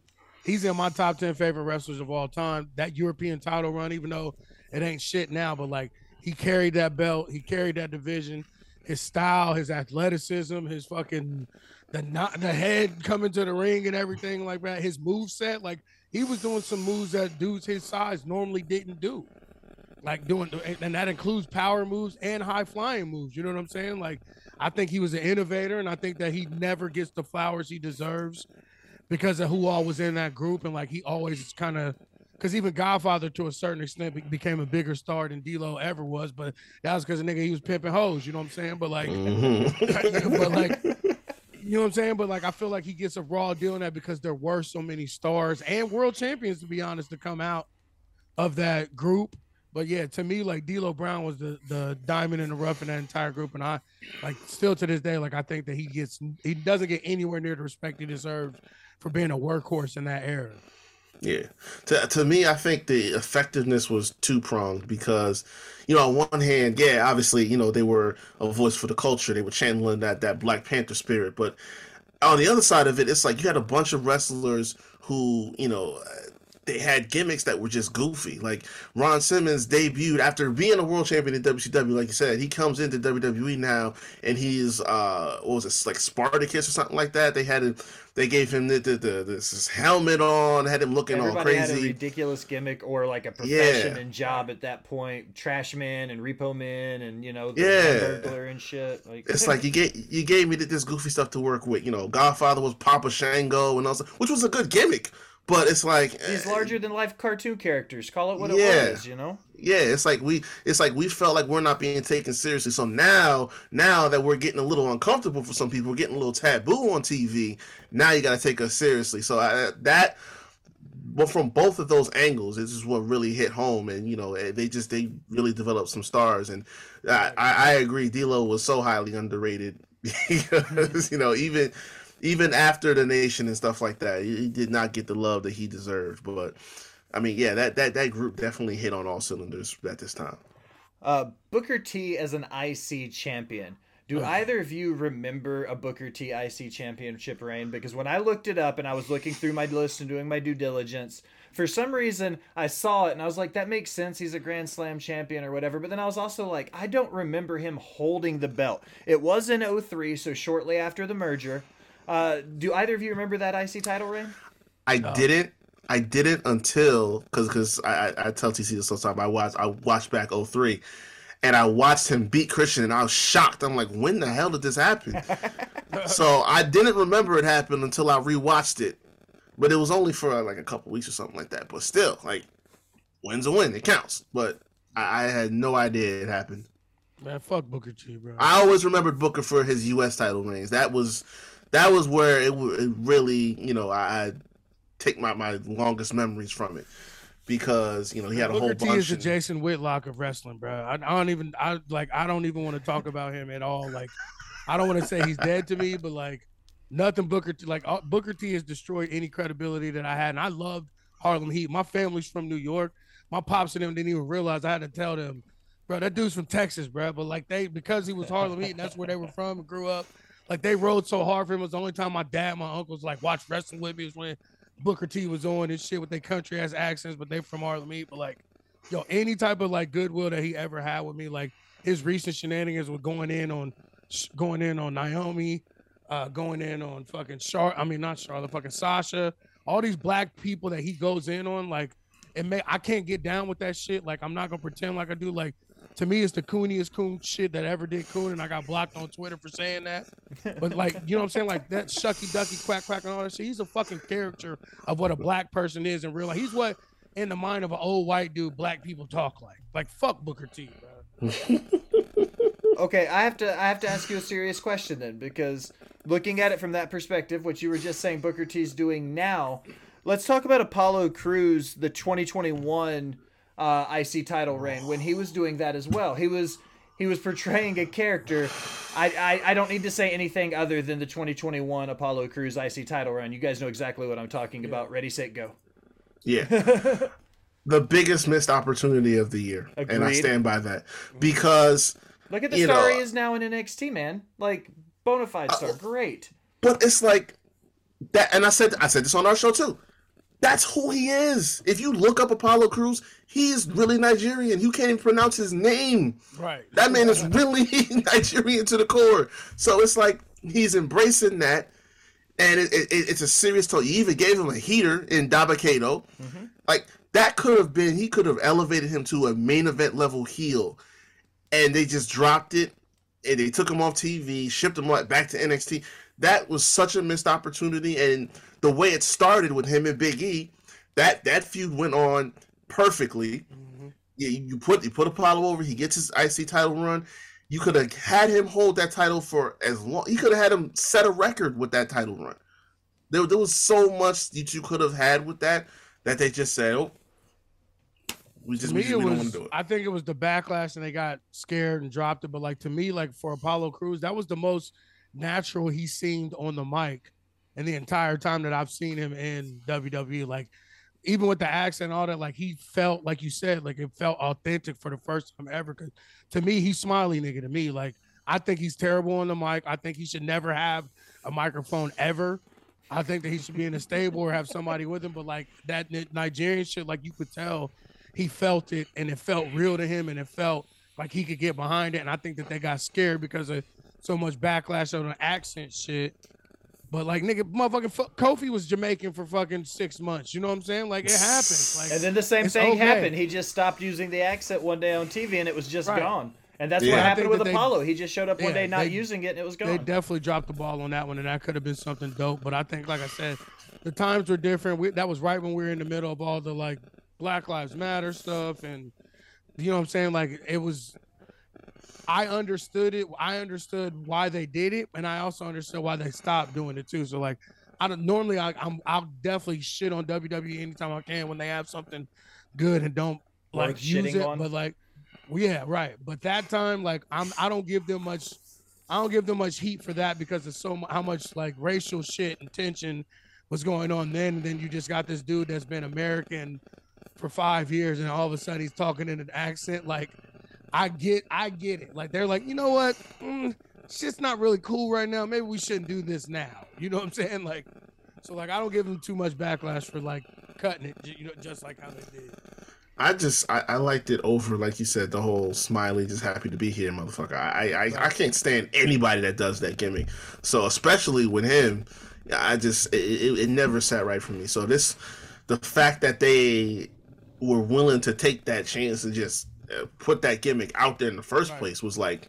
he's in my top ten favorite wrestlers of all time. That European title run, even though it ain't shit now, but like he carried that belt, he carried that division. His style, his athleticism, his fucking the not the head coming to the ring and everything like that. His move set, like he was doing some moves that dudes his size normally didn't do like doing and that includes power moves and high flying moves you know what i'm saying like i think he was an innovator and i think that he never gets the flowers he deserves because of who all was in that group and like he always kind of because even godfather to a certain extent be- became a bigger star than D'Lo ever was but that was because the nigga he was pimping hoes you know what i'm saying but like mm-hmm. (laughs) but like you know what I'm saying? But like, I feel like he gets a raw deal in that because there were so many stars and world champions, to be honest, to come out of that group. But yeah, to me, like D'Lo Brown was the the diamond in the rough in that entire group, and I like still to this day, like I think that he gets he doesn't get anywhere near the respect he deserves for being a workhorse in that era. Yeah. To, to me, I think the effectiveness was two pronged because, you know, on one hand, yeah, obviously, you know, they were a voice for the culture. They were channeling that that Black Panther spirit. But on the other side of it, it's like you had a bunch of wrestlers who, you know, they had gimmicks that were just goofy. Like Ron Simmons debuted after being a world champion in WCW, like you said, he comes into WWE now and he's uh what was it like Spartacus or something like that. They had him they gave him the, the, the this helmet on, had him looking Everybody all had a crazy. ridiculous gimmick or like a profession Yeah. and job at that point. Trash man and repo man and you know the Yeah. burglar and shit. Like It's (laughs) like you get you gave me this goofy stuff to work with. You know, Godfather was Papa Shango and also, which was a good gimmick. But it's like these eh, larger than life cartoon characters. Call it what Yeah. it was, you know. yeah, it's like we it's like we felt like we're not being taken seriously. So now now that we're getting a little uncomfortable for some people, we're getting a little taboo on TV. Now you got to take us seriously. So I, that well from both of those angles this is what really hit home and you know eh, they just they really developed some stars and i i, I agree D'Lo was so highly underrated (laughs) because you know even even after the nation and stuff like that he did not get the love that he deserved but i mean yeah that that that group definitely hit on all cylinders at this time Uh, Booker T as an IC champion. Do either of you remember a Booker T IC championship reign? Because when I looked it up and I was looking through my list and doing my due diligence, for some reason I saw it and I was like, that makes sense. He's a Grand Slam champion or whatever. But then I was also like, I don't remember him holding the belt. It was in 03, so shortly after the merger. Uh, do either of you remember that IC title reign? I didn't. I didn't until because because I, I I tell TC this all the time. I watched I watched back 03 and I watched him beat Christian and I was shocked. I'm like, when the hell did this happen? (laughs) so I didn't remember it happened until I rewatched it, but it was only for uh, like a couple weeks or something like that. But still, like, win's a win. It counts. But I, I had no idea it happened. Man, fuck Booker T, bro. I always remembered Booker for his U.S. title reigns. That was that was where it, it really, you know, I, I take my, my longest memories from it because you know he had a Booker whole T bunch. is the and- Jason Whitlock of wrestling, bro. I, I don't even I like I don't even want to talk about him at all. Like I don't want to say he's dead to me, but like nothing Booker T like Booker T has destroyed any credibility that I had. And I loved Harlem Heat. My family's from New York. My pops and them didn't even realize I had to tell them, bro, that dude's from Texas, bro. But like they because he was Harlem Heat and that's where they were from and grew up. Like they rode so hard for him. It was the only time my dad, my uncles like watched wrestling with me was when Booker T was on and shit with their country ass accents, but they from Harlem. But like, yo, any type of like goodwill that he ever had with me, like his recent shenanigans with going in on going in on Naomi, uh, going in on fucking Char. I mean, not Charlotte, fucking Sasha. All these black people that he goes in on, like, it may I can't get down with that shit. Like, I'm not gonna pretend like I do. Like, to me, it's the cooniest coon shit that ever did coon, and I got blocked on Twitter for saying that. But like, you know what I'm saying? Like that shucky ducky quack quack and all that shit. He's a fucking character of what a black person is in real life. He's what in the mind of an old white dude black people talk like. Like fuck Booker T, bro. (laughs) Okay, I have to I have to ask you a serious question then because looking at it from that perspective, what you were just saying Booker T's doing now, let's talk about Apollo Crews, the 2021 uh, IC title reign when he was doing that as well. He was he was portraying a character. I, I I don't need to say anything other than the 2021 Apollo Crews IC title run. You guys know exactly what I'm talking about. Ready, set, go. Yeah. (laughs) the biggest missed opportunity of the year, and I stand by that because. Look at the You star know- he is now in NXT, man. Like bona fide star, Uh, great. But it's like that, and I said I said this on our show too. That's who he is. If you look up Apollo Crews, he's really Nigerian. You can't even pronounce his name. Right. That man is really (laughs) Nigerian to the core. So it's like he's embracing that, and it, it, it's a serious toll. You even gave him a heater in Dabba-Kato. Mm-hmm. Like that could have been. He could have elevated him to a main event level heel, and they just dropped it, and they took him off TV, shipped him back to NXT. That was such a missed opportunity, and the way it started with him and Big E, that that feud went on perfectly. Mm-hmm. Yeah, you you put you put Apollo over. He gets his IC title run. You could have had him hold that title for as long. You could have had him set a record with that title run. There, there was so much that you could have had with that that they just said, "Oh, we To just, me, we, just, it we don't was. want to do it." I think it was the backlash, and they got scared and dropped it. But like to me, like for Apollo Crews, that was the most natural he seemed on the mic, in the entire time that I've seen him in WWE. Like even with the accent and all that, like he felt like you said, like it felt authentic for the first time ever. Cause to me, he's smiley nigga. To me, like I think he's terrible on the mic. I think he should never have a microphone ever. I think that he should be in a stable or have somebody with him. But like that Nigerian shit, like you could tell, he felt it and it felt real to him and it felt like he could get behind it. And I think that they got scared because of so much backlash on the accent shit. But like nigga, motherfucking fu- Kofi was Jamaican for fucking six months. You know what I'm saying? Like it happens. Like And then the same thing okay. happened. He just stopped using the accent one day on TV, and it was just Right. gone. And that's Yeah. what happened with that they- Apollo. he just showed up one Yeah, day not they- using it, and it was gone. they definitely dropped the ball on that one, and that could have been something dope. But I think, like I said, the times were different. We, that was right when we were in the middle of all the like Black Lives Matter stuff, and you know what I'm saying. Like it was, I understood it. I understood why they did it, and I also understood why they stopped doing it too. So like, I don't normally I, I'm I'll definitely shit on WWE anytime I can when they have something good and don't like Worth use it. on. But like, well, yeah, right. But that time, like, I'm I don't give them much. I don't give them much heat for that because of so how much like racial shit and tension was going on then. And then you just got this dude that's been American for five years, and all of a sudden he's talking in an accent. Like, I get, I get it. Like they're like, you know what? Mm, shit's not really cool right now. Maybe we shouldn't do this now. (laughs) You know what I'm saying? Like, so like I don't give them too much backlash for like cutting it. You know, just like how they did. I just I, I liked it over, like you said, the whole smiley, just happy to be here, motherfucker. I I, I can't stand anybody that does that gimmick. So especially with him, I just it, it, never sat right for me. So this, the fact that they were willing to take that chance and just put that gimmick out there in the first Right. place was like,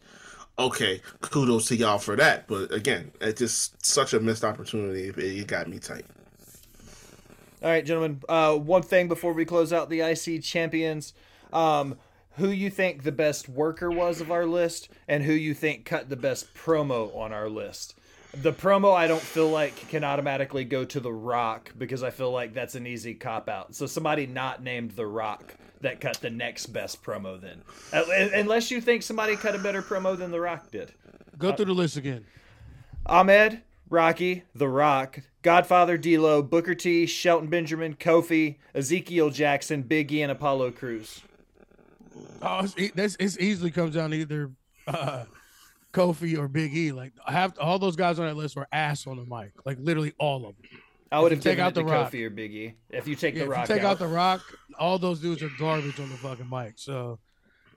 okay, kudos to y'all for that. But again, it's just such a missed opportunity. It, got me tight. All right, gentlemen. Uh, one thing before we close out the IC champions, um, who you think the best worker was of our list, and who you think cut the best promo on our list. The promo I don't feel like can automatically go to The Rock because I feel like that's an easy cop out. So somebody not named The Rock that cut the next best promo then, Uh, unless you think somebody cut a better promo than The Rock did. Go through the list again. Ahmed, Rocky, The Rock, Godfather D'Lo, Booker T, Shelton Benjamin, Kofi, Ezekiel Jackson, Big E, and Apollo Crews. Oh, it's, it's easily comes down to either uh, Kofi or Big E. Like I have all those guys on that list were ass on the mic. Like literally all of them. I would have take taken out it to The Rock. Kofi or Big E. If you take Yeah, The if Rock you take out. out the Rock, all those dudes are garbage on the fucking mic. So,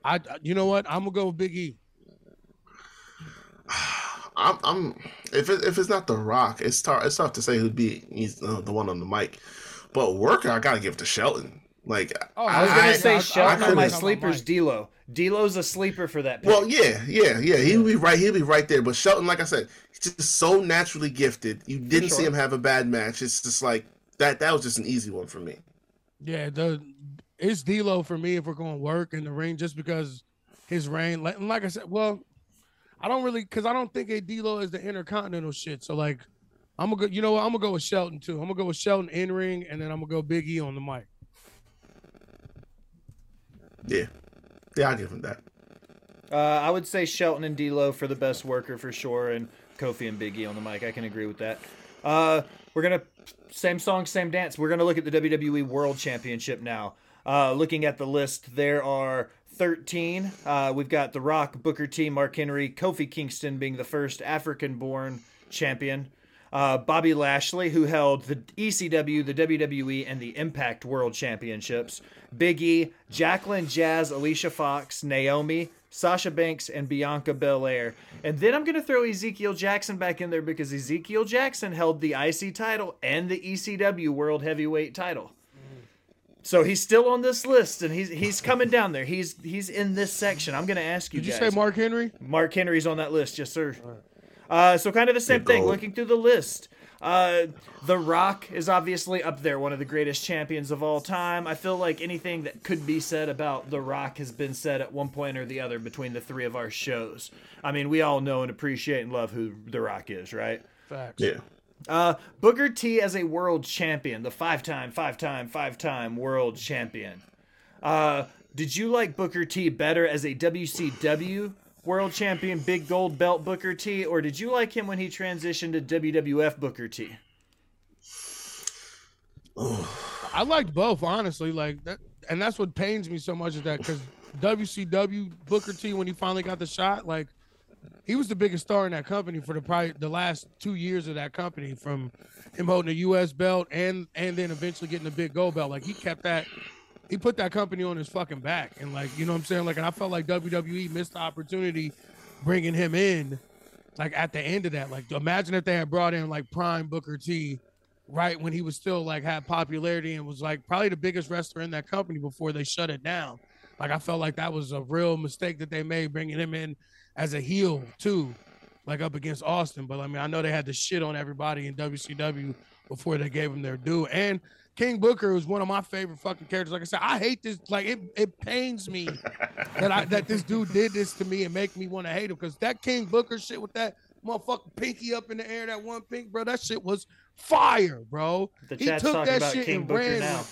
I you know what? I'm gonna go with Big E. (sighs) I'm, I'm if it, if it's not The Rock, it's tough. It's tough to say who'd be he's uh, the one on the mic. But worker, I gotta give it to Shelton. Like Oh, I was gonna I- say I- I- Shelton I on my could've- sleepers, D'Lo. D'Lo's a sleeper for that pick. Well, yeah, yeah, yeah. He'll be right. He'll be right there. But Shelton, like I said, he's just so naturally gifted. You didn't see him have a bad match. It's just like that. That was just an easy one for me. Yeah, the it's D'Lo for me if we're going to work in the ring, just because his reign. Like, and like I said, well, I don't really because I don't think a D'Lo is the intercontinental shit. So like, I'm gonna go. You know what? I'm gonna go with Shelton too. I'm gonna go with Shelton in ring, and then I'm gonna go Big E on the mic. Yeah, yeah. I'll give him that. Uh, I would say Shelton and D'Lo for the best worker for sure, and Kofi and Big E on the mic. I can agree with that. Uh, we're gonna same song, same dance. We're gonna look at the WWE World Championship now. Uh, looking at the list, there are 13. Uh, we've got The Rock, Booker T, Mark Henry, Kofi Kingston being the first African born champion. Uh, Bobby Lashley, who held the ECW, the WWE, and the Impact World Championships. Big E, Jacqueline Jazz, Alicia Fox, Naomi, Sasha Banks, and Bianca Belair. And then I'm going to throw Ezekiel Jackson back in there because Ezekiel Jackson held the IC title and the ECW World Heavyweight title. So he's still on this list, and he's he's coming down there. He's he's in this section. I'm going to ask you. Did you guys. say Mark Henry? Mark Henry's on that list, yes, sir. Uh, so kind of the same Good thing. goal. Looking through the list, uh, The Rock is obviously up there, one of the greatest champions of all time. I feel like anything that could be said about The Rock has been said at one point or the other between the three of our shows. I mean, we all know and appreciate and love who The Rock is, right? Facts. Yeah. Uh, Booker T as a world champion, the five-time, five-time, five-time world champion. Uh, did you like Booker T better as a WCW world champion, big gold belt Booker T, or did you like him when he transitioned to WWF Booker T? (sighs) I liked both, honestly. Like that, and that's what pains me so much is that because WCW Booker T, when he finally got the shot, like he was the biggest star in that company for the probably the last two years of that company, from him holding a U.S. belt and and then eventually getting a big gold belt. Like he kept that, he put that company on his fucking back, and like you know what I'm saying. Like, and I felt like WWE missed the opportunity bringing him in, like at the end of that. Like, imagine if they had brought in like Prime Booker T right when he was still like had popularity and was like probably the biggest wrestler in that company before they shut it down. Like I felt like that was a real mistake that they made bringing him in as a heel too, like up against Austin. But I mean, I know they had to shit on everybody in WCW before they gave him their due. And King Booker was one of my favorite fucking characters. Like I said, I hate this. Like it, it pains me that I that this dude did this to me and make me want to hate him because that King Booker shit with that motherfucking pinky up in the air, that one pink, bro, that shit was fire, bro. The he took that shit King and Booker ran now.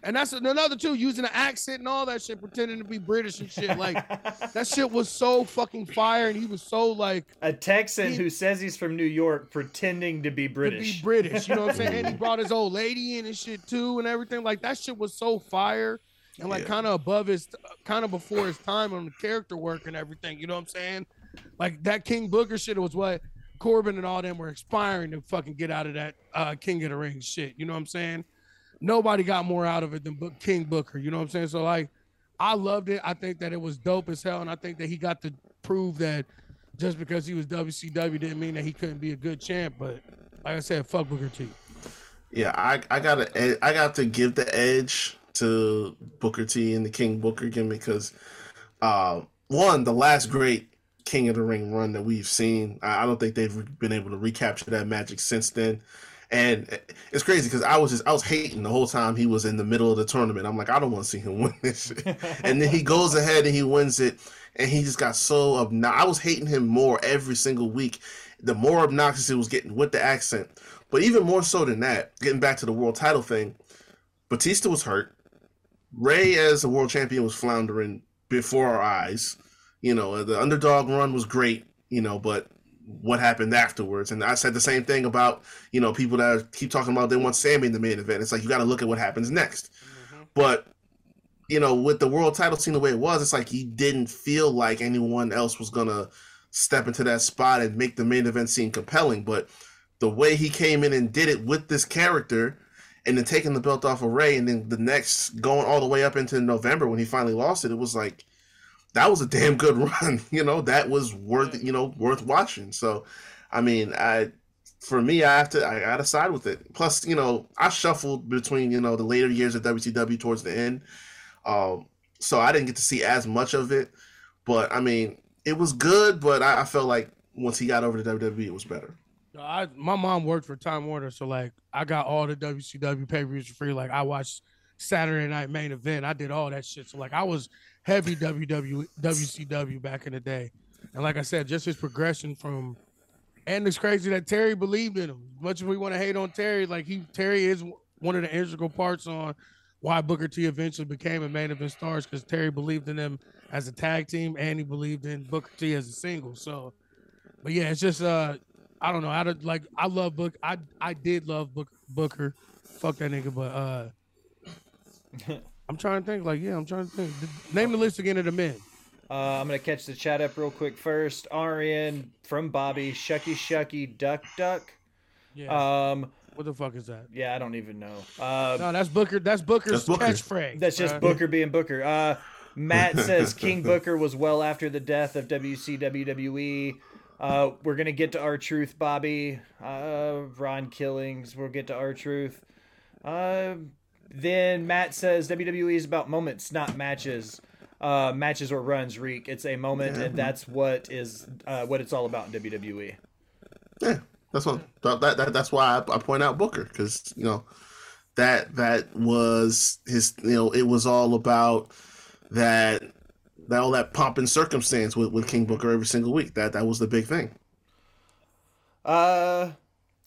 With it. And that's another too, using an accent and all that shit, pretending to be British and shit. Like (laughs) that shit was so fucking fire, and he was so like A Texan He- who says he's from New York pretending to be to British. be British. You know what I'm saying? And he (laughs) brought his old lady in and shit too, and everything. Like that shit was so fire, and like Yeah. kind of above his, kind of before his time on the character work and everything. You know what I'm saying? Like that King Booker shit was what Corbin and all them were aspiring to fucking get out of that uh, King of the Ring shit. You know what I'm saying? Nobody got more out of it than Book- King Booker. You know what I'm saying? So like, I loved it. I think that it was dope as hell, and I think that he got to prove that just because he was WCW didn't mean that he couldn't be a good champ. But like I said, fuck Booker T. Yeah, I I got to I got to give the edge to Booker T and the King Booker gimmick because, uh, one the last great King of the Ring run that we've seen. I, I don't think they've been able to recapture that magic since then. And it's crazy because I was just I was hating the whole time he was in the middle of the tournament. I'm like, I don't want to see him (laughs) win this shit. and then he goes ahead and he wins it, and he just got so obnoxious. I was hating him more every single week. The more obnoxious he was getting with the accent. But even more so than that, getting back to the world title thing, Batista was hurt. Ray, as a world champion, was floundering before our eyes. You know, the underdog run was great, you know, but what happened afterwards? And I said the same thing about, you know, people that keep talking about they want Sammy in the main event. It's like you got to look at what happens next. Mm-hmm. But, you know, with the world title scene the way it was, it's like he didn't feel like anyone else was to step into that spot and make the main event seem compelling. But the way he came in and did it with this character and then taking the belt off of Ray and then the next going all the way up into November when he finally lost it, it was like that was a damn good (laughs) run. You know, that was worth you know, worth watching. So I mean, I for me I have to I gotta side with it. Plus, you know, I shuffled between, you know, the later years of WCW towards the end. Um so I didn't get to see as much of it. But I mean, it was good, but I, I felt like once he got over to WWE it was better. I my mom worked for Time Warner, so like I got all the WCW pay per views for free. Like I watched Saturday Night Main Event. I did all that shit. So like I was heavy WW WCW back in the day, and like I said, just his progression from. And it's crazy that Terry believed in him. Much as we want to hate on Terry, like he Terry is one of the integral parts on why Booker T eventually became a main event stars because Terry believed in them as a tag team and he believed in Booker T as a single. So, but yeah, it's just uh I don't know. I don't like. I love Book. I I did love Book Booker. Fuck that nigga, but uh, (laughs) I'm trying to think. Like, yeah, I'm trying to think. Name the list again of the men. Uh, I'm gonna catch the chat up real quick first. Arian from Bobby, Shucky Shucky Duck Duck. Yeah. Um, what the fuck is that? yeah, I don't even know. Uh, No, that's Booker. That's Booker's That's Booker. catchphrase. That's just bruh. Booker being Booker. Uh, Matt (laughs) says King Booker was well after the death of WCW WWE. Uh, we're gonna get to our truth, Bobby. Uh, Ron Killings. We'll get to our truth. Uh, then Matt says WWE is about moments, not matches. Uh, matches or runs, Reek. It's a moment, and that's what is uh, what it's all about in. WWE. Yeah, that's what that, that that's why I, I point out Booker because you know that that was his you know it was all about that that all that pomp and circumstance with, with King Booker every single week. That that was the big thing. Uh,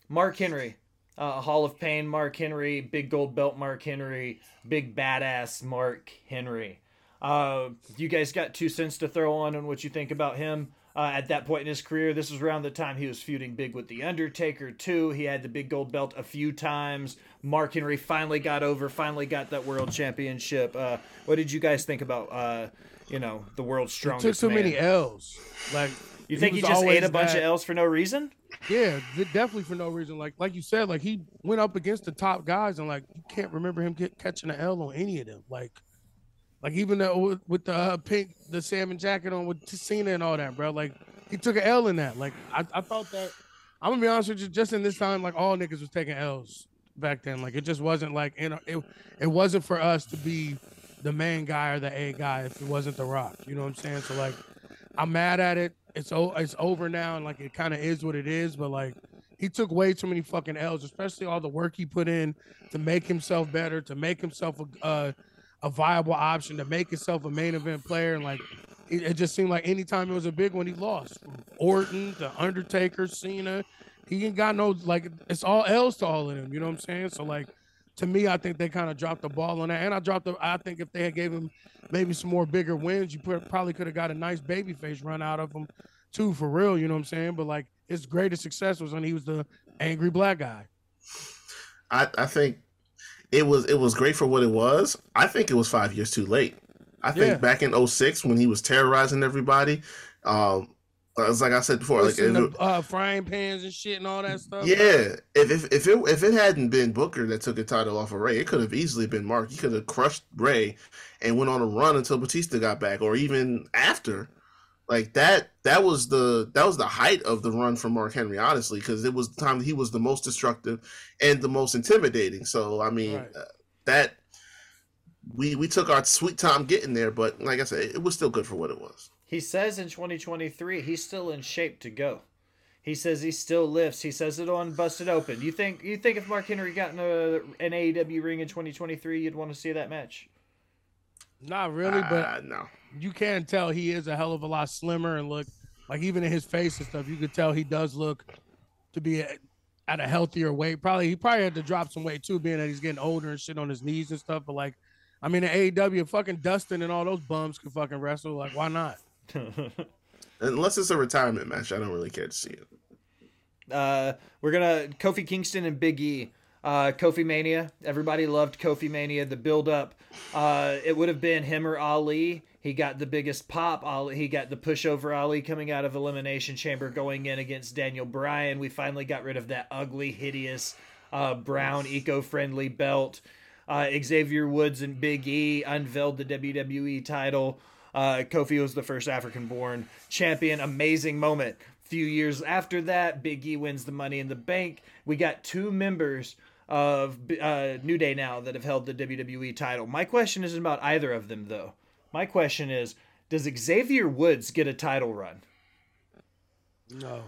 Mark Henry, uh, Hall of Pain, Mark Henry, big gold belt, Mark Henry, big badass, Mark Henry. Uh, you guys got two cents to throw on on what you think about him uh, at that point in his career. This was around the time he was feuding big with the Undertaker too. He had the big gold belt a few times. Mark Henry finally got over, finally got that world championship. Uh, what did you guys think about uh, you know the world's He strongest? took so man? many L's. Like You think he, was just ate a bunch that- of L's for no reason? Yeah, definitely for no reason. Like like you said, like he went up against the top guys, and like you can't remember him get, catching an L on any of them. Like like even the, with, the uh, pink the salmon jacket on with Cena and all that, bro. Like he took an L in that. Like I, I thought that. I'm gonna be honest with you. Just in this time, like all niggas was taking L's back then. Like it just wasn't like know it. It wasn't for us to be the main guy or the A guy if it wasn't The Rock. You know what I'm saying? So like, I'm mad at it. It's o- it's over now, and like it kind of is what it is. But like, he took way too many fucking L's, especially all the work he put in to make himself better, to make himself a uh, a viable option, to make himself a main event player, and like. It, it just seemed like anytime it was a big one, he lost. From Orton, the Undertaker, Cena, he ain't got no like. It's all L's to all of them. You know what I'm saying? So like, to me, I think they kind of dropped the ball on that. And I dropped the. I think if they had gave him maybe some more bigger wins, you put, probably could have got a nice baby face run out of him, too, for real. You know what I'm saying? But like his greatest success was when he was the angry black guy. I, I think it was it was great for what it was. I think it was five years too late. I think Yeah. back in 06 when he was terrorizing everybody, um, it's like I said before, like it- uh, frying pans and shit and all that stuff. yeah, if if if it if it hadn't been Booker that took the title off of Ray, it could have easily been Mark. He could have crushed Ray and went on a run until Batista got back, or even after. Like that, that was the that was the height of the run for Mark Henry, honestly, because it was the time that he was the most destructive and the most intimidating. So I mean, Right. uh, that we we took our sweet time getting there, but like I said, it was still good for what it was. He says in 2023 he's still in shape to go. He says he still lifts. He says it on Busted Open. You think you think if Mark Henry got in a, an AEW ring in 2023, you'd want to see that match? Not really, but Uh, no, you can tell he is a hell of a lot slimmer and look like even in his face and stuff, you could tell he does look to be at, at a healthier weight. Probably he probably had to drop some weight too, being that he's getting older and shit on his knees and stuff. But like, I mean, in AEW, fucking Dustin and all those bums can fucking wrestle. Like, why not? (laughs) unless it's a retirement match, I don't really care to see it. Uh, we're gonna Kofi Kingston and Big E. Uh, Kofi Mania. Everybody loved Kofi Mania. The build up. Uh, it would have been him or Ali. He got the biggest pop. Ali. He got the pushover Ali coming out of Elimination Chamber, going in against Daniel Bryan. We finally got rid of that ugly, hideous, uh, brown, eco-friendly belt. Uh, Xavier Woods and Big E unveiled the WWE title. Uh, Kofi was the first African born champion. Amazing moment. Few years after that, Big E wins the Money in the Bank. We got two members of uh, New Day now that have held the WWE title. My question isn't about either of them, though. My question is Does Xavier Woods get a title run No.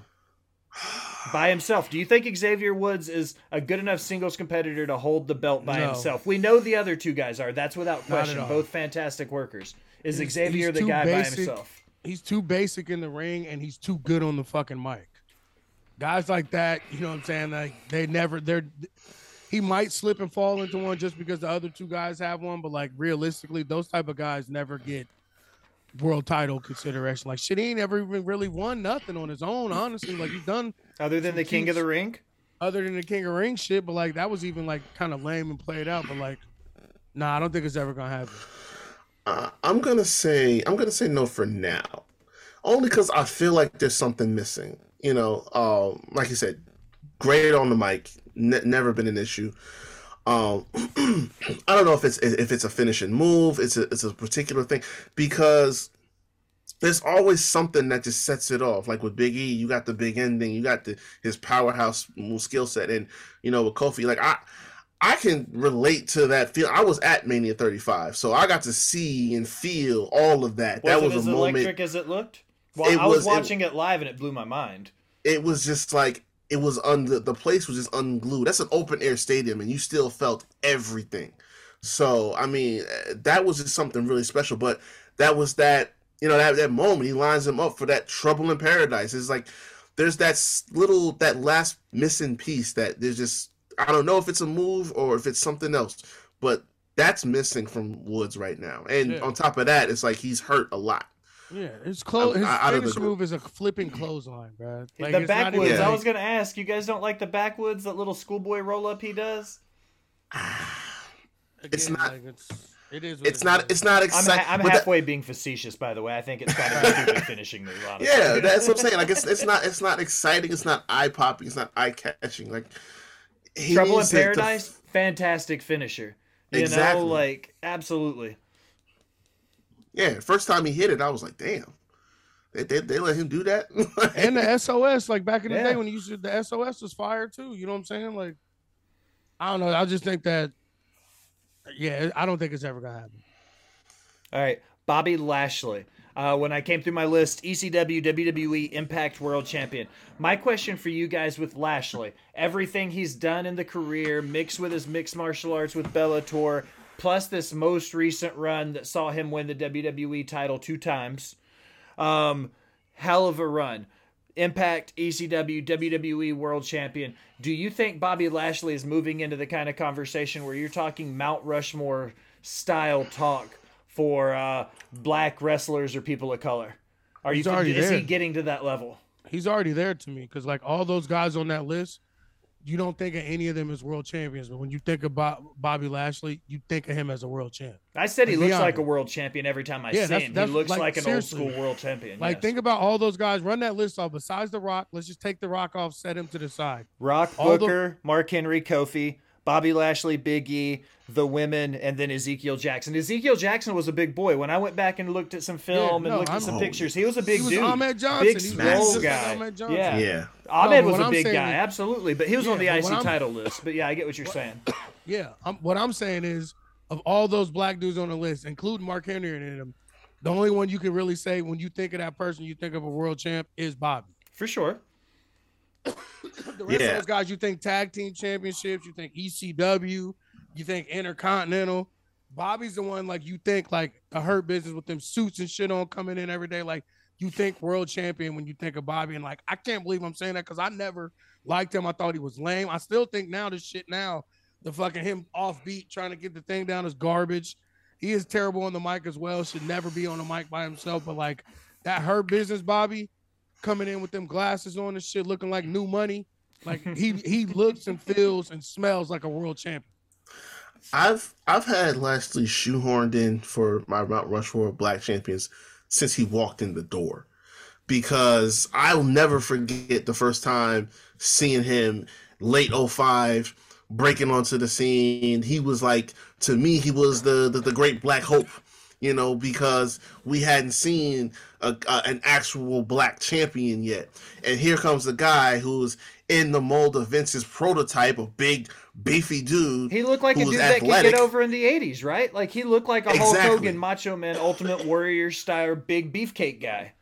by himself? Do you think Xavier Woods is a good enough singles competitor to hold the belt by No. himself? We know the other two guys are. That's without question. Both fantastic workers. Is He's- Xavier he's the too guy by basic. himself? He's too basic in the ring and he's too good on the fucking mic. Guys like that, you know what I'm saying? Like they never they're he might slip and fall into one just because the other two guys have one, but like realistically, those type of guys never get world title consideration. Like shit, he ain't ever even really won nothing on his own, honestly. Like he's done Other than Some the King of the Ring? other than the King of Ring shit, but like that was even like kind of lame and played out. But like Nah, I don't think it's ever gonna happen. Uh, I'm gonna say I'm gonna say no for now, only because I feel like there's something missing. You know, um, like you said, great on the mic, ne- never been an issue. Um, (clears throat) I don't know if it's if it's a finishing move, it's a it's a particular thing because there's always something that just sets it off. Like with Big E, you got the big ending, you got the his powerhouse skill set, and you know with Kofi, like I. I can relate to that feel. I was at Mania 35, so I got to see and feel all of that. Was that it was as a moment. electric as it looked? Well, It I was, was- watching it, live and it blew my mind. It was just like it was under the place was just unglued. That's an open air stadium, and you still felt everything. So I mean, that was just something really special. But that was that you know that that moment he lines him up for that trouble in paradise. It's like there's that little that last missing piece that there's just I don't know if it's a move or if it's something else, but that's missing from Woods right now. And Yeah. on top of that, it's like he's hurt a lot. Yeah, his close. His I- out of the finishing group. move is a flipping clothesline, bro. Like, the it's not even backwoods. Yeah. I was gonna ask. You guys don't like the backwoods? That little schoolboy roll up he does. (sighs) It's not- Like it's, it is. what It's it not. is. It's not I'm, exciting. ha- I'm halfway being facetious, by the way. I think it's kind of a stupid (laughs) finishing move. Honestly. Yeah, that's what I'm saying. Like it's it's not it's not exciting. It's not eye popping. It's not eye catching. Like he Trouble in needs to- to- Paradise, fantastic finisher. You Exactly. know, like absolutely. yeah, first time he hit it, I was like, damn. They, they, they let him do that. (laughs) and the SOS, like back in the Yeah. day when you used to, the SOS was fire too. You know what I'm saying? Like, I don't know. I just think that, yeah, I don't think it's ever gonna happen. All right, Bobby Lashley. Uh, when I came through my list, ECW, WWE, Impact World Champion. My question for you guys with Lashley: everything he's done in the career, mixed with his mixed martial arts with Bellator, plus this most recent run that saw him win the WWE title two times. Um, hell of a run. Impact, ECW, WWE World Champion. Do you think Bobby Lashley is moving into the kind of conversation where you're talking Mount Rushmore style talk for uh, black wrestlers or people of color? Are you He's already is he getting to that level? He's already there to me because like all those guys on that list, you don't think of any of them as world champions, but when you think about Bobby Lashley, you think of him as a world champ. I said he looks like a world champion every time I Yeah, see that's- him. that's- he looks like, like, an old school world champion. Like yes. think about all those guys. Run that list off. Besides the Rock, let's just take the Rock off, set him to the side. Rock all the- Booker, Mark Henry, Kofi, Bobby Lashley, Big E, the women, and then Ezekiel Jackson. Ezekiel Jackson was a big boy. When I went back and looked at some film no, and looked I'm- at some Oh, pictures, he was a big he was dude. Ahmed Johnson. Big He was swole just like guy. Ahmed Johnson. Yeah. yeah. Ahmed but was what a I'm big saying guy, is- absolutely. But he was Yeah, on the but IC what I'm- title list. But yeah, I get what you're saying. (coughs) Yeah, I'm, what I'm saying is, of all those black dudes on the list, including Mark Henry and them, the only one you can really say when you think of that person, you think of a world champ is Bobby. For sure. The rest Yeah. of those guys, you think tag team championships, you think ECW, you think Intercontinental. Bobby's the one like you think like a hurt business with them suits and shit on coming in every day. Like you think world champion when you think of Bobby, and like I can't believe I'm saying that because I never liked him. I thought he was lame. I still think now this shit now, the fucking him offbeat trying to get the thing down is garbage. He is terrible on the mic as well. Should never be on the mic by himself. But like that hurt business, Bobby, coming in with them glasses on and shit, looking like new money. Like (laughs) he he looks and feels and smells like a world champion. I've I've had Lashley shoehorned in for my Mount Rushmore of Black Champions since he walked in the door, because I'll never forget the first time seeing him late 05 breaking onto the scene. He was like to me he was the the, the great Black Hope, you know, because we hadn't seen a, a, an actual black champion yet, and here comes the guy who's in the mold of Vince's prototype, a big beefy dude. He looked like a dude that could get over in the 80s, right? Like he looked like a Hulk Hogan, Macho Man, Ultimate Warrior style, big beefcake guy.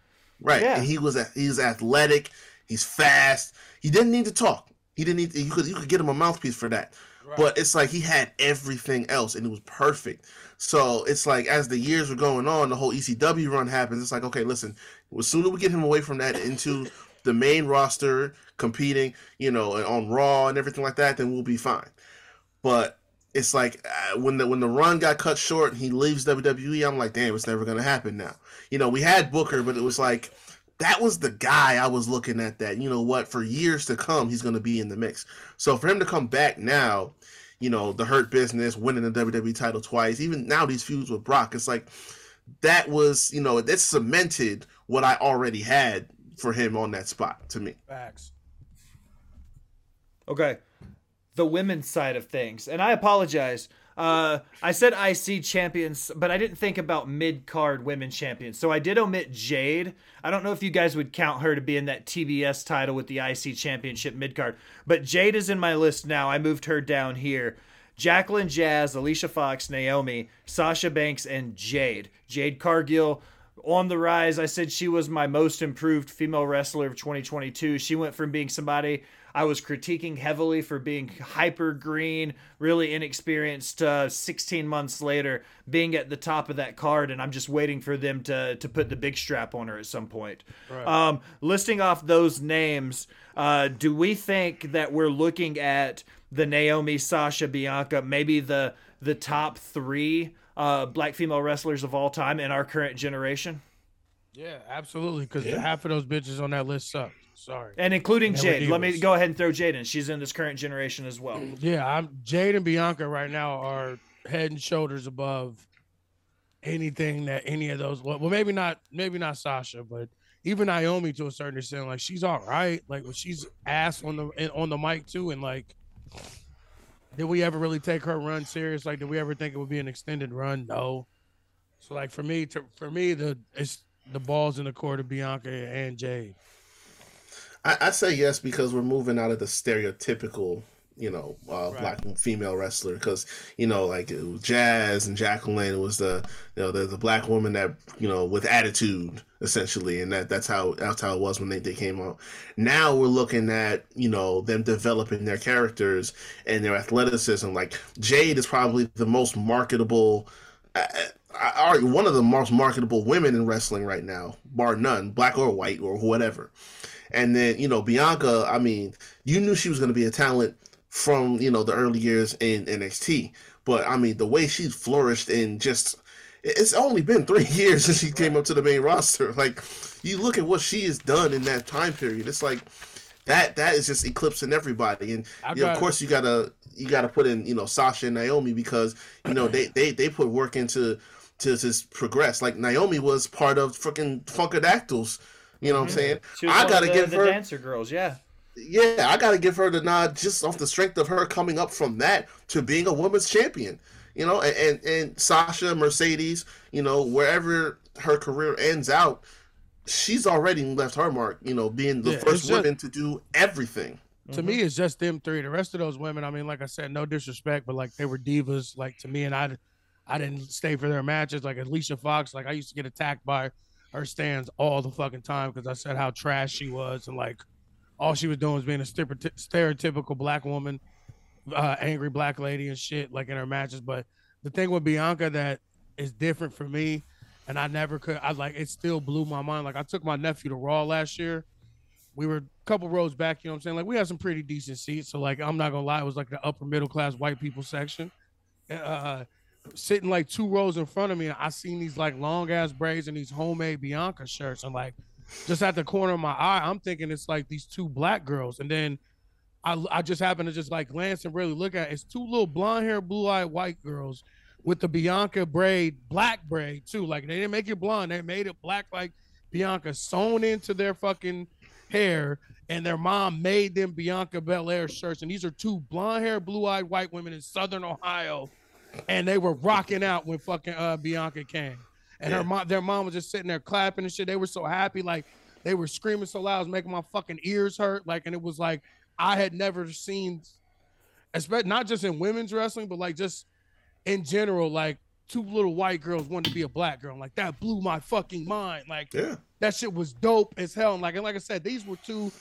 Right. Yeah. And he was a, he's athletic. He's fast. He didn't need to talk. He didn't need to, you could you could get him a mouthpiece for that. But it's like he had everything else and it was perfect. So it's like as the years were going on, the whole ECW run happens. It's like, okay, listen, as soon as we get him away from that into the main roster, competing, you know, on Raw and everything like that, then we'll be fine. But it's like uh, when the when the run got cut short and he leaves WWE, I'm like, damn, it's never gonna happen now. You know, we had Booker, but it was like that was the guy I was looking at. That you know what, for years to come, he's gonna be in the mix. So for him to come back now, you know, the Hurt Business, winning the WWE title twice. Even now, these feuds with Brock, it's like that was, you know, that cemented what I already had for him on that spot to me. Facts. Okay. The women's side of things. And I apologize. Uh, I said IC champions, but I didn't think about mid card women champions. So I did omit Jade. I don't know if you guys would count her to be in that TBS title with the IC championship mid card, but Jade is in my list now. I moved her down here. Jacqueline Jazz, Alicia Fox, Naomi, Sasha Banks, and Jade. Jade Cargill on the rise. I said she was my most improved female wrestler of 2022. She went from being somebody I was critiquing heavily for being hyper green, really inexperienced. Uh, 16 months later, being at the top of that card, and I'm just waiting for them to to put the big strap on her at some point. Right. Um, listing off those names, uh, do we think that we're looking at the Naomi, Sasha, Bianca, maybe the the top three uh, black female wrestlers of all time in our current generation? Yeah, absolutely. Because Yeah. half of those bitches on that list suck. Sorry. And including And we're Jade. Let me go ahead and throw Jade in. She's in this current generation as well. Yeah, I'm Jade and Bianca right now are head and shoulders above anything that any of those. Well, maybe not, maybe not Sasha, but even Naomi to a certain extent. Like she's all right. Like she's ass on the and on the mic too. And like, did we ever really take her run serious? Like, did we ever think it would be an extended run? No. So like for me, to for me, the it's the balls in the court of Bianca and Jade. I, I say yes because we're moving out of the stereotypical, you know, uh, Right. black female wrestler. Because you know, like it was Jazz and Jacqueline was the you know the, the black woman that you know with attitude essentially, and that that's how that's how it was when they, they came out. Now we're looking at you know them developing their characters and their athleticism. Like Jade is probably the most marketable. I, I argue one of the most marketable women in wrestling right now, bar none, black or white or whatever. And then, you know, Bianca, I mean, you knew she was going to be a talent from, you know, the early years in NXT. But I mean, the way she flourished in just it's only been (laughs) three years since she came up to the main roster. (laughs) Like, you look at what she has done in that time period. It's like that that is just eclipsing everybody. And you know, of course you gotta you gotta put in, you know, Sasha and Naomi because, you know, they they, they put work into to just progress. Like Naomi was part of freaking Funkadactyls. You know what I'm saying? I gotta of the, give the her dancer girls, yeah. yeah, I gotta give her the nod just off the strength of her coming up from that to being a women's champion. You know, and and, and Sasha Mercedes, you know, wherever her career ends out, she's already left her mark. You know, being the Yeah, it's first just- woman to do everything. to me mm-hmm. it's just them three the rest of those women i mean like i said no disrespect but like they were divas like to me and i i didn't stay for their matches like alicia fox like i used to get attacked by her stands all the fucking time because i said how trash she was and like all she was doing was being a stereotypical black woman uh angry black lady and shit like in her matches but the thing with bianca that is different for me and i never could i like it still blew my mind like i took my nephew to raw last year we were a couple rows back, you know what I'm saying? Like we had some pretty decent seats. So like I'm not gonna lie, it was like the upper middle class white people section. Uh sitting like two rows in front of me, I seen these like long ass braids and these homemade Bianca shirts. And like just at the corner of my eye, I'm thinking it's like these two black girls. And then I I just happened to just like glance and really look at it. It's two little blonde hair, blue eyed white girls with the Bianca braid, black braid too. Like they didn't make it blonde, they made it black like Bianca sewn into their fucking hair, and their mom made them Bianca Belair shirts. And these are two blonde hair, blue eyed white women in Southern Ohio, and they were rocking out when fucking uh, Bianca came. And Yeah. her mom, their mom was just sitting there clapping and shit. They were so happy, like they were screaming so loud, it was making my fucking ears hurt. Like, and it was like I had never seen, especially not just in women's wrestling, but like just in general, like two little white girls wanted to be a black girl. Like that blew my fucking mind. Like Yeah. that shit was dope as hell. And like and like I said, these were two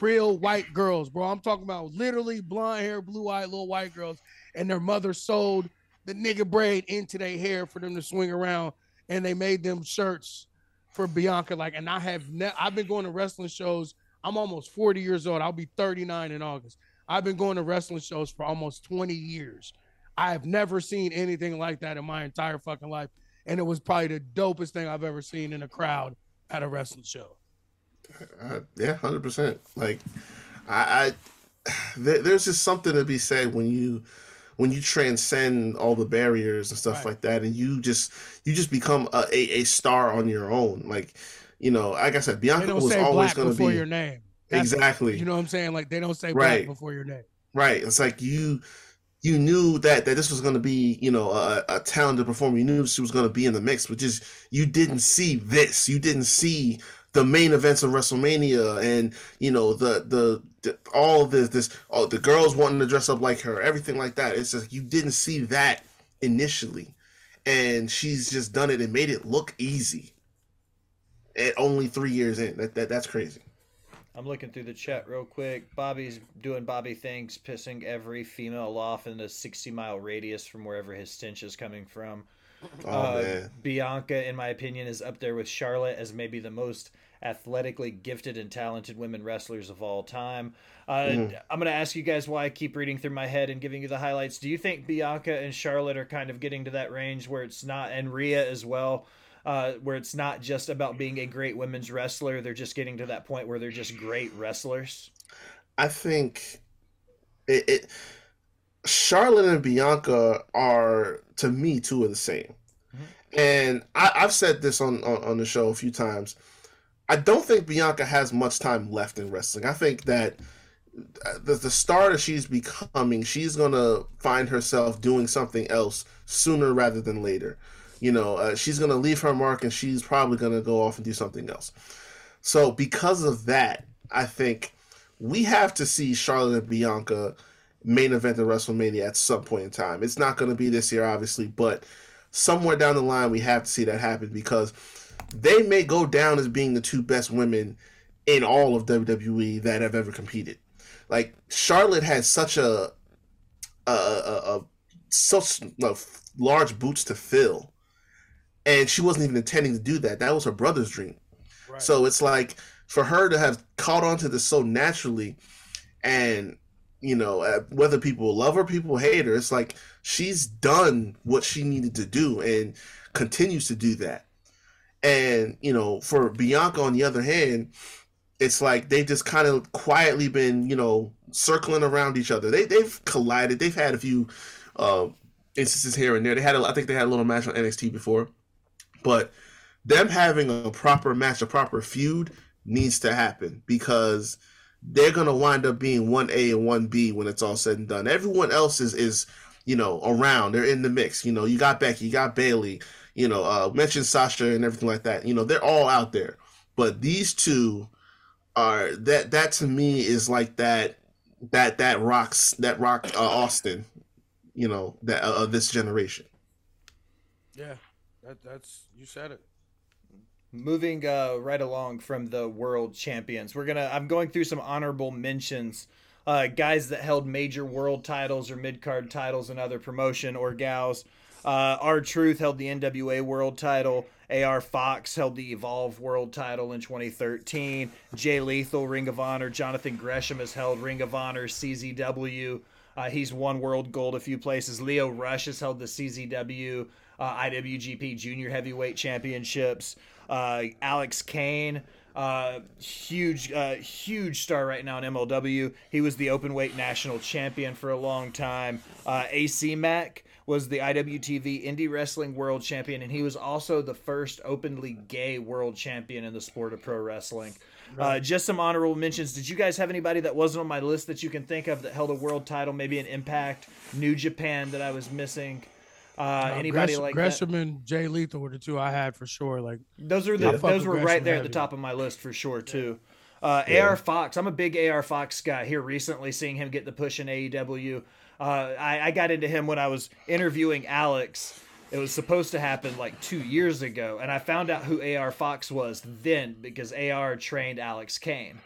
real white girls, bro. I'm talking about literally blonde hair, blue eyed little white girls, and their mother sewed the nigga braid into their hair for them to swing around, and they made them shirts for Bianca. Like, and I have ne- I've been going to wrestling shows. I'm almost 40 years old. I'll be 39 in August. I've been going to wrestling shows for almost 20 years. I have never seen anything like that in my entire fucking life. And it was probably the dopest thing I've ever seen in a crowd at a wrestling show. Uh, yeah, hundred percent. Like, I, I (sighs) there, there's just something to be said when you when you transcend all the barriers and stuff Right. like that, and you just you just become a, a, a star on your own. Like, you know, like I said, Bianca don't was say always going to before be your name. That's- exactly You know what I'm saying? Like they don't say Right. black before your name. right. It's like you you knew that that this was going to be you know a, a talented performer. You knew she was going to be in the mix, but just you didn't see this. You didn't see the main events of WrestleMania and you know the the, the all this this all the girls wanting to dress up like her, everything like that. It's just you didn't see that initially, and she's just done it and made it look easy. At only three years in, that, that that's crazy. I'm looking through the chat real quick. Bobby's doing Bobby things, pissing every female off in a 60 mile radius from wherever his stench is coming from. Oh Uh, Bianca, in my opinion, is up there with Charlotte as maybe the most athletically gifted and talented women wrestlers of all time. Uh, Mhm. I'm going to ask you guys why I keep reading through my head and giving you the highlights. Do you think Bianca and Charlotte are kind of getting to that range where it's not, and Rhea as well, uh, where it's not just about being a great women's wrestler? They're just getting to that point where they're just great wrestlers. I think it, it Charlotte and Bianca are to me two are the same. And I, I've said this on, on, on the show a few times. I don't think Bianca has much time left in wrestling. I think that the, the star that she's becoming, she's going to find herself doing something else sooner rather than later. You know, uh, she's going to leave her mark and she's probably going to go off and do something else. So, because of that, I think we have to see Charlotte and Bianca main event at WrestleMania at some point in time. It's not going to be this year, obviously, but somewhere down the line, we have to see that happen because they may go down as being the two best women in all of WWE that have ever competed. Like Charlotte had such a a, a, a such uh, large boots to fill, and she wasn't even intending to do that. That was her brother's dream. Right. So it's like for her to have caught on to this so naturally, and you know uh, whether people love her, people hate her. It's like she's done what she needed to do and continues to do that. And you know, for Bianca on the other hand, it's like they've just kind of quietly been you know circling around each other. They they've collided. They've had a few uh, instances here and there. They had a, I think they had a little match on NXT before, but them having a proper match, a proper feud needs to happen because they're gonna wind up being one A and one B when it's all said and done. Everyone else is is you know around. They're in the mix. You know, you got Becky, you got Bayley. You know, uh, mention Sasha and everything like that. You know, they're all out there, but these two are that that to me is like that that that rocks that rock uh, Austin. You know that uh, this generation. Yeah, that, that's you said it. Moving uh, right along from the world champions, we're gonna. I'm going through some honorable mentions. Uh, guys that held major world titles or mid card titles in other promotion or gals. Uh, Truth held the NWA world title. AR Fox held the Evolve world title in 2013. Jay Lethal, Ring of Honor. Jonathan Gresham has held Ring of Honor, CZW. Uh, he's won world gold a few places. Lio Rush has held the CZW, uh, IWGP Junior Heavyweight Championships. Uh, Alex Kane, uh, huge, uh, huge star right now in MLW. He was the open weight national champion for a long time. Uh, AC Mack was the IWTV Indie Wrestling World Champion, and he was also the first openly gay world champion in the sport of pro wrestling. Uh, just some honorable mentions. Did you guys have anybody that wasn't on my list that you can think of that held a world title, maybe an Impact, New Japan that I was missing? Uh, anybody Gresham, like Gresham and Jay Lethal were the two I had for sure. Like? Those are the fuck those were Gresham right there at the top of my list for sure too. Uh, AR Fox, I'm a big AR Fox guy. Here recently, seeing him get the push in AEW, uh, I, I got into him when I was interviewing Alex. It was supposed to happen like two years ago, and I found out who AR Fox was then because AR trained Alex Kane.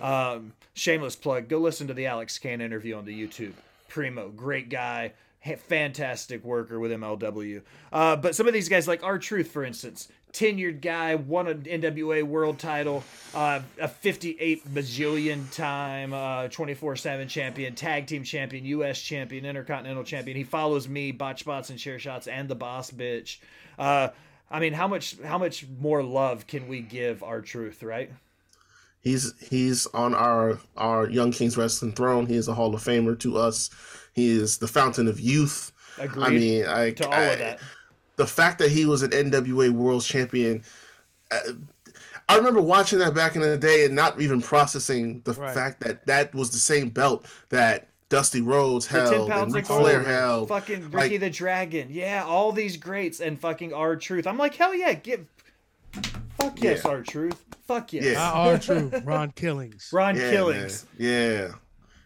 Um, shameless plug. Go listen to the Alex Kane interview on the YouTube. Primo, great guy, ha- fantastic worker with MLW. Uh, but some of these guys, like R Truth, for instance, tenured guy, won an NWA World Title, uh, a 58 bajillion time, uh, 24 7 champion, tag team champion, U.S. champion, intercontinental champion. He follows me, botch spots and chair shots, and the boss bitch. Uh, I mean, how much how much more love can we give R Truth, right? He's he's on our our Young Kings Wrestling throne. He is a Hall of Famer to us. He is the fountain of youth. Agreed I mean, I, to all I- of that. the fact that he was an NWA World Champion. uh, I remember watching that back in the day and not even processing the Right. fact that that was the same belt that Dusty Rhodes The 10 held pounds and Ric. Flair held. Fucking Ricky Like- the Dragon. Yeah, all these greats and fucking R Truth. I'm like, hell yeah, give fuck yes, Yeah. R Truth. Fuck yes. Yeah. Not R Truth, Ron Killings. Ron yeah, Killings. man. Yeah,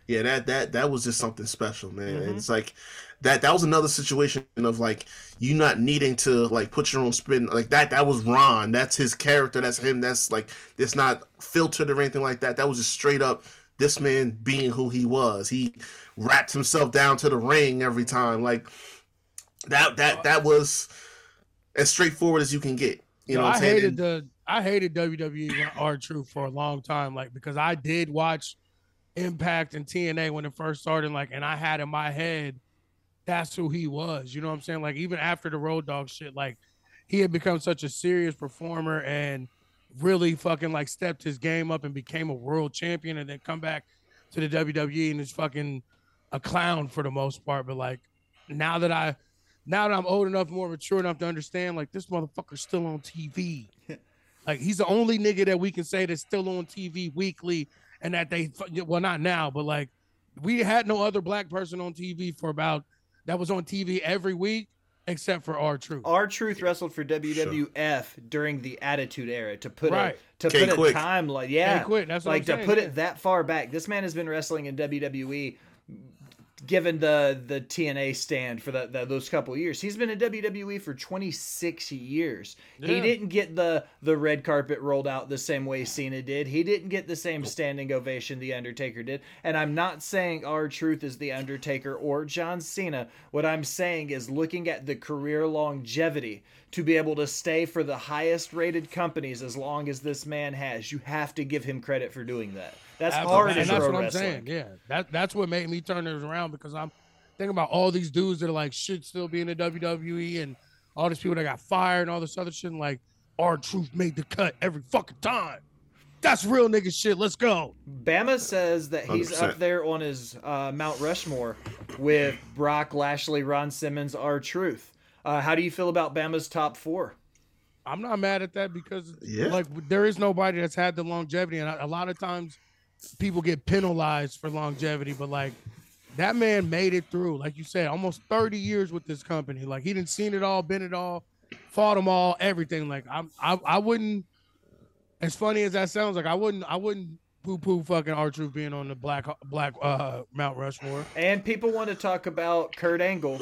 yeah. That that that was just something special, man. Mhm. It's like that. That was another situation of like you not needing to like put your own spin like that. That was Ron. That's his character. That's him. That's like it's not filtered or anything like that. That was just straight up this man being who he was. He wrapped himself down to the ring every time. Like that. That that was as straightforward as you can get. You know, I I'm saying? hated And- the I hated WWE R Truth for a long time, like because I did watch Impact and TNA when it first started, like, and I had in my head that's who he was. You know what I'm saying? Like even after the Road Dog shit, like he had become such a serious performer and really fucking like stepped his game up and became a world champion, and then come back to the WWE and is fucking a clown for the most part. But like now that I now that I'm old enough, more mature enough to understand, like this motherfucker's still on TV. (laughs) like he's the only nigga that we can say that's still on TV weekly, and that they well not now, but like we had no other black person on TV for about that was on TV every week except for R Truth. R Truth wrestled for WWF during the Attitude Era to put Right. a to Can't put quit. a time like yeah Can't quit, that's what like I'm to saying, put yeah. it that far back. This man has been wrestling in WWE given the the TNA stand for the, the those couple years. He's been in WWE for 26 years. He didn't get the the red carpet rolled out the same way Cena did. He didn't get the same standing ovation the Undertaker did. And I'm not saying R Truth is the Undertaker or John Cena. What I'm saying is looking at the career longevity to be able to stay for the highest rated companies as long as this man has. You have to give him credit for doing that. That's hard and that's pro what I'm wrestling. saying. Yeah, that that's what made me turn it around because I'm thinking about all these dudes that are like should still be in the WWE and all these people that got fired and all this other shit. And like, R Truth made the cut every fucking time. That's real nigga shit. Let's go. Bama says that he's 100%. up there on his uh, Mount Rushmore with Brock, Lashley, Ron Simmons, R Truth. Uh, how do you feel about Bama's top four? I'm not mad at that because Yeah. like there is nobody that's had the longevity, and a a lot of times people get penalized for longevity, but like that man made it through, like you said, almost 30 years with this company. Like he didn't seen it all, been it all, fought them all, everything. Like I'm, I, I wouldn't. As funny as that sounds, like I wouldn't, I wouldn't poo poo fucking R Truth being on the black black uh Mount Rushmore. And people want to talk about Kurt Angle.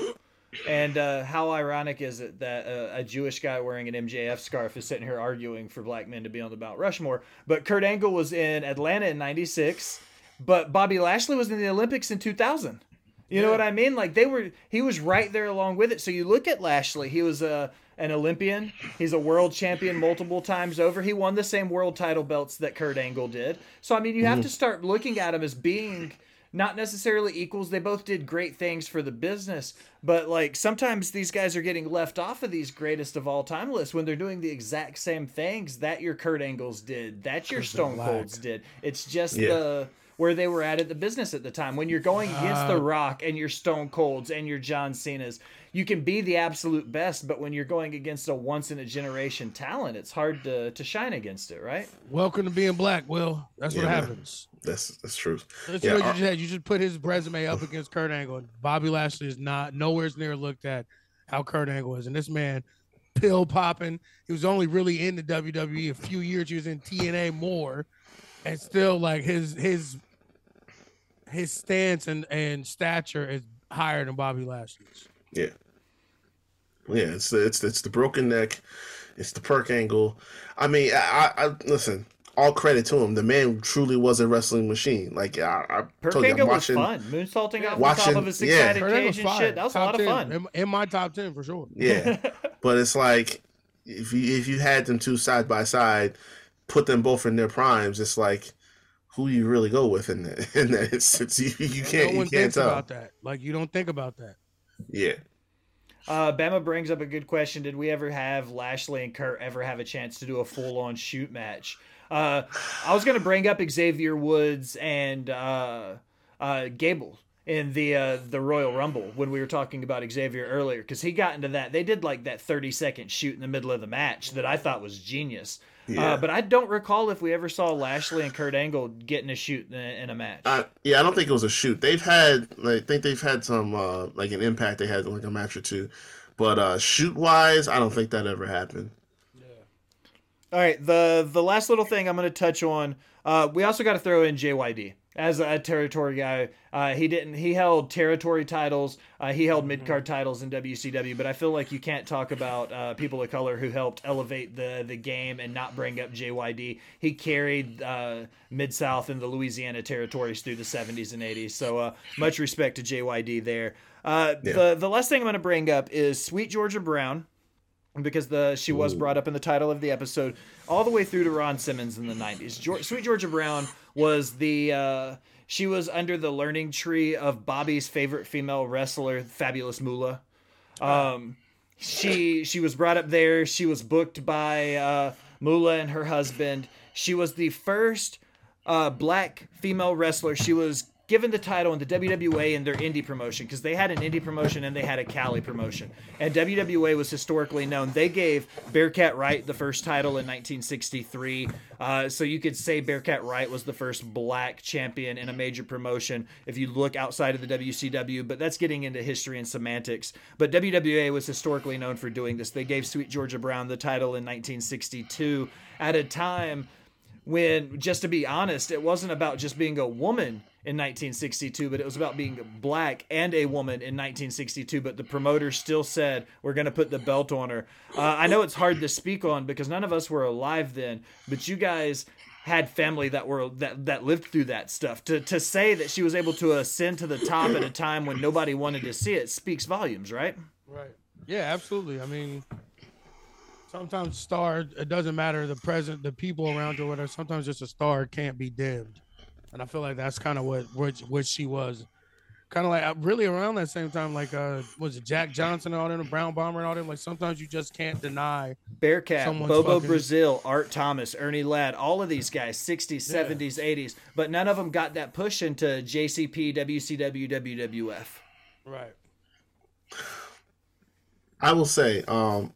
And uh, how ironic is it that uh, a Jewish guy wearing an MJF scarf is sitting here arguing for black men to be on the Mount Rushmore? But Kurt Angle was in Atlanta in '96, but Bobby Lashley was in the Olympics in 2000. You know what I mean? Like they were, he was right there along with it. So you look at Lashley; he was a an Olympian. He's a world champion multiple times over. He won the same world title belts that Kurt Angle did. So I mean, you have to start looking at him as being not necessarily equals. They both did great things for the business, but like sometimes these guys are getting left off of these greatest of all time lists when they're doing the exact same things that your Kurt Angles did, that your Stone. Colds did. It's just Yeah. the where they were at at the business at the time. When you're going against The Uh, Rock and your Stone Colds and your John Cena's, you can be the absolute best, but when you're going against a once in a generation talent, it's hard to, to shine against it, right? Welcome to being black, Will. That's what Yeah, man. happens. That's that's true. That's Yeah, what you uh, just had. You just put his resume up against Kurt Angle. and Bobby Lashley is not nowhere's near looked at how Kurt Angle is. And this man, pill popping. He was only really in the WWE a few years. He was in TNA more, and still like his his his stance and and stature is higher than Bobby Lashley's. Yeah. Yeah, it's it's it's the broken neck, it's the perk angle. I mean, I, I, I listen. All credit to him. The man truly was a wrestling machine. Like I, I Perk told you, I'm Angle was watching. fun. Moonsaulting off the top of a six yeah. sided Kurt cage and shit. That was a Top lot of fun. In, in my top ten for sure. Yeah, (laughs) but it's like if you if you had them two side by side, put them both in their primes, it's like who you really go with in that. (laughs) In that it's, it's you, you can't no you one can't thinks tell. about that. Like you don't think about that. Yeah, Uh, Bama brings up a good question. Did we ever have Lashley and Kurt ever have a chance to do a full on shoot match? Uh, I was going to bring up Xavier Woods and uh, uh, Gable. in the uh, the Royal Rumble when we were talking about Xavier earlier because he got into that. They did like that 30 second shoot in the middle of the match that I thought was genius. Yeah. Uh, but I don't recall if we ever saw Lashley and Kurt Angle getting a shoot in a, match. I, yeah, I don't think it was a shoot. They've had, like, I think they've had some, uh, like an impact. They had like a match or two, but uh, shoot wise, I don't think that ever happened. Yeah. All right, the the last little thing I'm going to touch on. Uh, we also got to throw in JYD as a territory guy. Uh, he didn't. He held territory titles. Uh, he held mid card titles in WCW. But I feel like you can't talk about uh, people of color who helped elevate the the game and not bring up JYD. He carried uh, mid South and the Louisiana territories through the 70s and 80s. So uh, much respect to JYD there. Uh, Yeah. The the last thing I'm going to bring up is Sweet Georgia Brown because the she was brought up in the title of the episode all the way through to Ron Simmons in the 90s. Geor Sweet Georgia Brown was the uh, she was under the learning tree of Bobby's favorite female wrestler, Fabulous Moolah. Um, she she was brought up there. She was booked by uh, Moolah and her husband. She was the first uh, black female wrestler. She was given the title in the WWA in their indie promotion because they had an indie promotion and they had a Cali promotion. And WWA was historically known. They gave Bearcat Wright the first title in 1963. Uh, so you could say Bearcat Wright was the first black champion in a major promotion if you look outside of the WCW. But that's getting into history and semantics. But WWA was historically known for doing this. They gave Sweet Georgia Brown the title in 1962 at a time when just to be honest it wasn't about just being a woman in 1962 but it was about being black and a woman in 1962 but the promoter still said we're going to put the belt on her uh, i know it's hard to speak on because none of us were alive then but you guys had family that were that that lived through that stuff to to say that she was able to ascend to the top at a time when nobody wanted to see it speaks volumes right Right. Yeah, absolutely. I mean, sometimes star it doesn't matter the present, the people around you, or whatever. Sometimes just a star can't be dimmed, and I feel like that's kind of what which what she was. Kind of like uh, really around that same time, like uh, was it Jack Johnson and all them, Brown Bomber and all them. Like sometimes you just can't deny. Bearcat, Someone's Bobo fucking- Brazil, Art Thomas, Ernie Ladd, all of these guys, 60s, 70s, 80s, but none of them got that push into JCP, WCW, WWF. Right. I will say, um,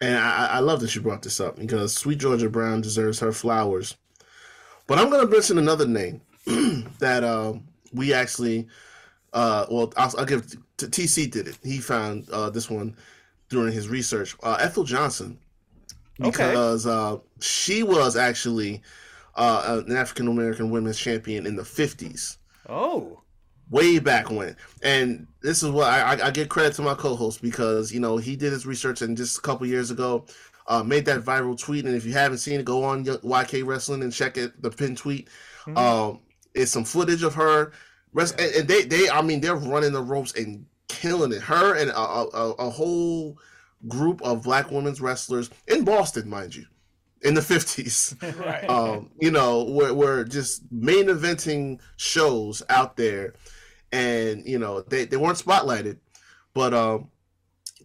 and I, I love that you brought this up because Sweet Georgia Brown deserves her flowers. But I'm going to mention another name (clears throat) that um, we actually, uh, well, I'll, I'll give t- TC did it. He found uh, this one during his research. Uh, Ethel Johnson, Okay. because uh, she was actually uh, an African American women's champion in the 50s Oh, way back when. And this is what I, I, give credit to my co-host because you know he did his research and just a couple years ago uh, made that viral tweet. And if you haven't seen it, go on YK Wrestling and check it. The pin tweet. Um, it's some footage of her. Rest, and, and they they I mean they're running the ropes and killing it. Her and a, a, a whole group of black women's wrestlers in Boston, mind you, in the fifties (laughs) Right. um, you know, we're, we're just main eventing shows out there, and you know they, they weren't spotlighted, but um,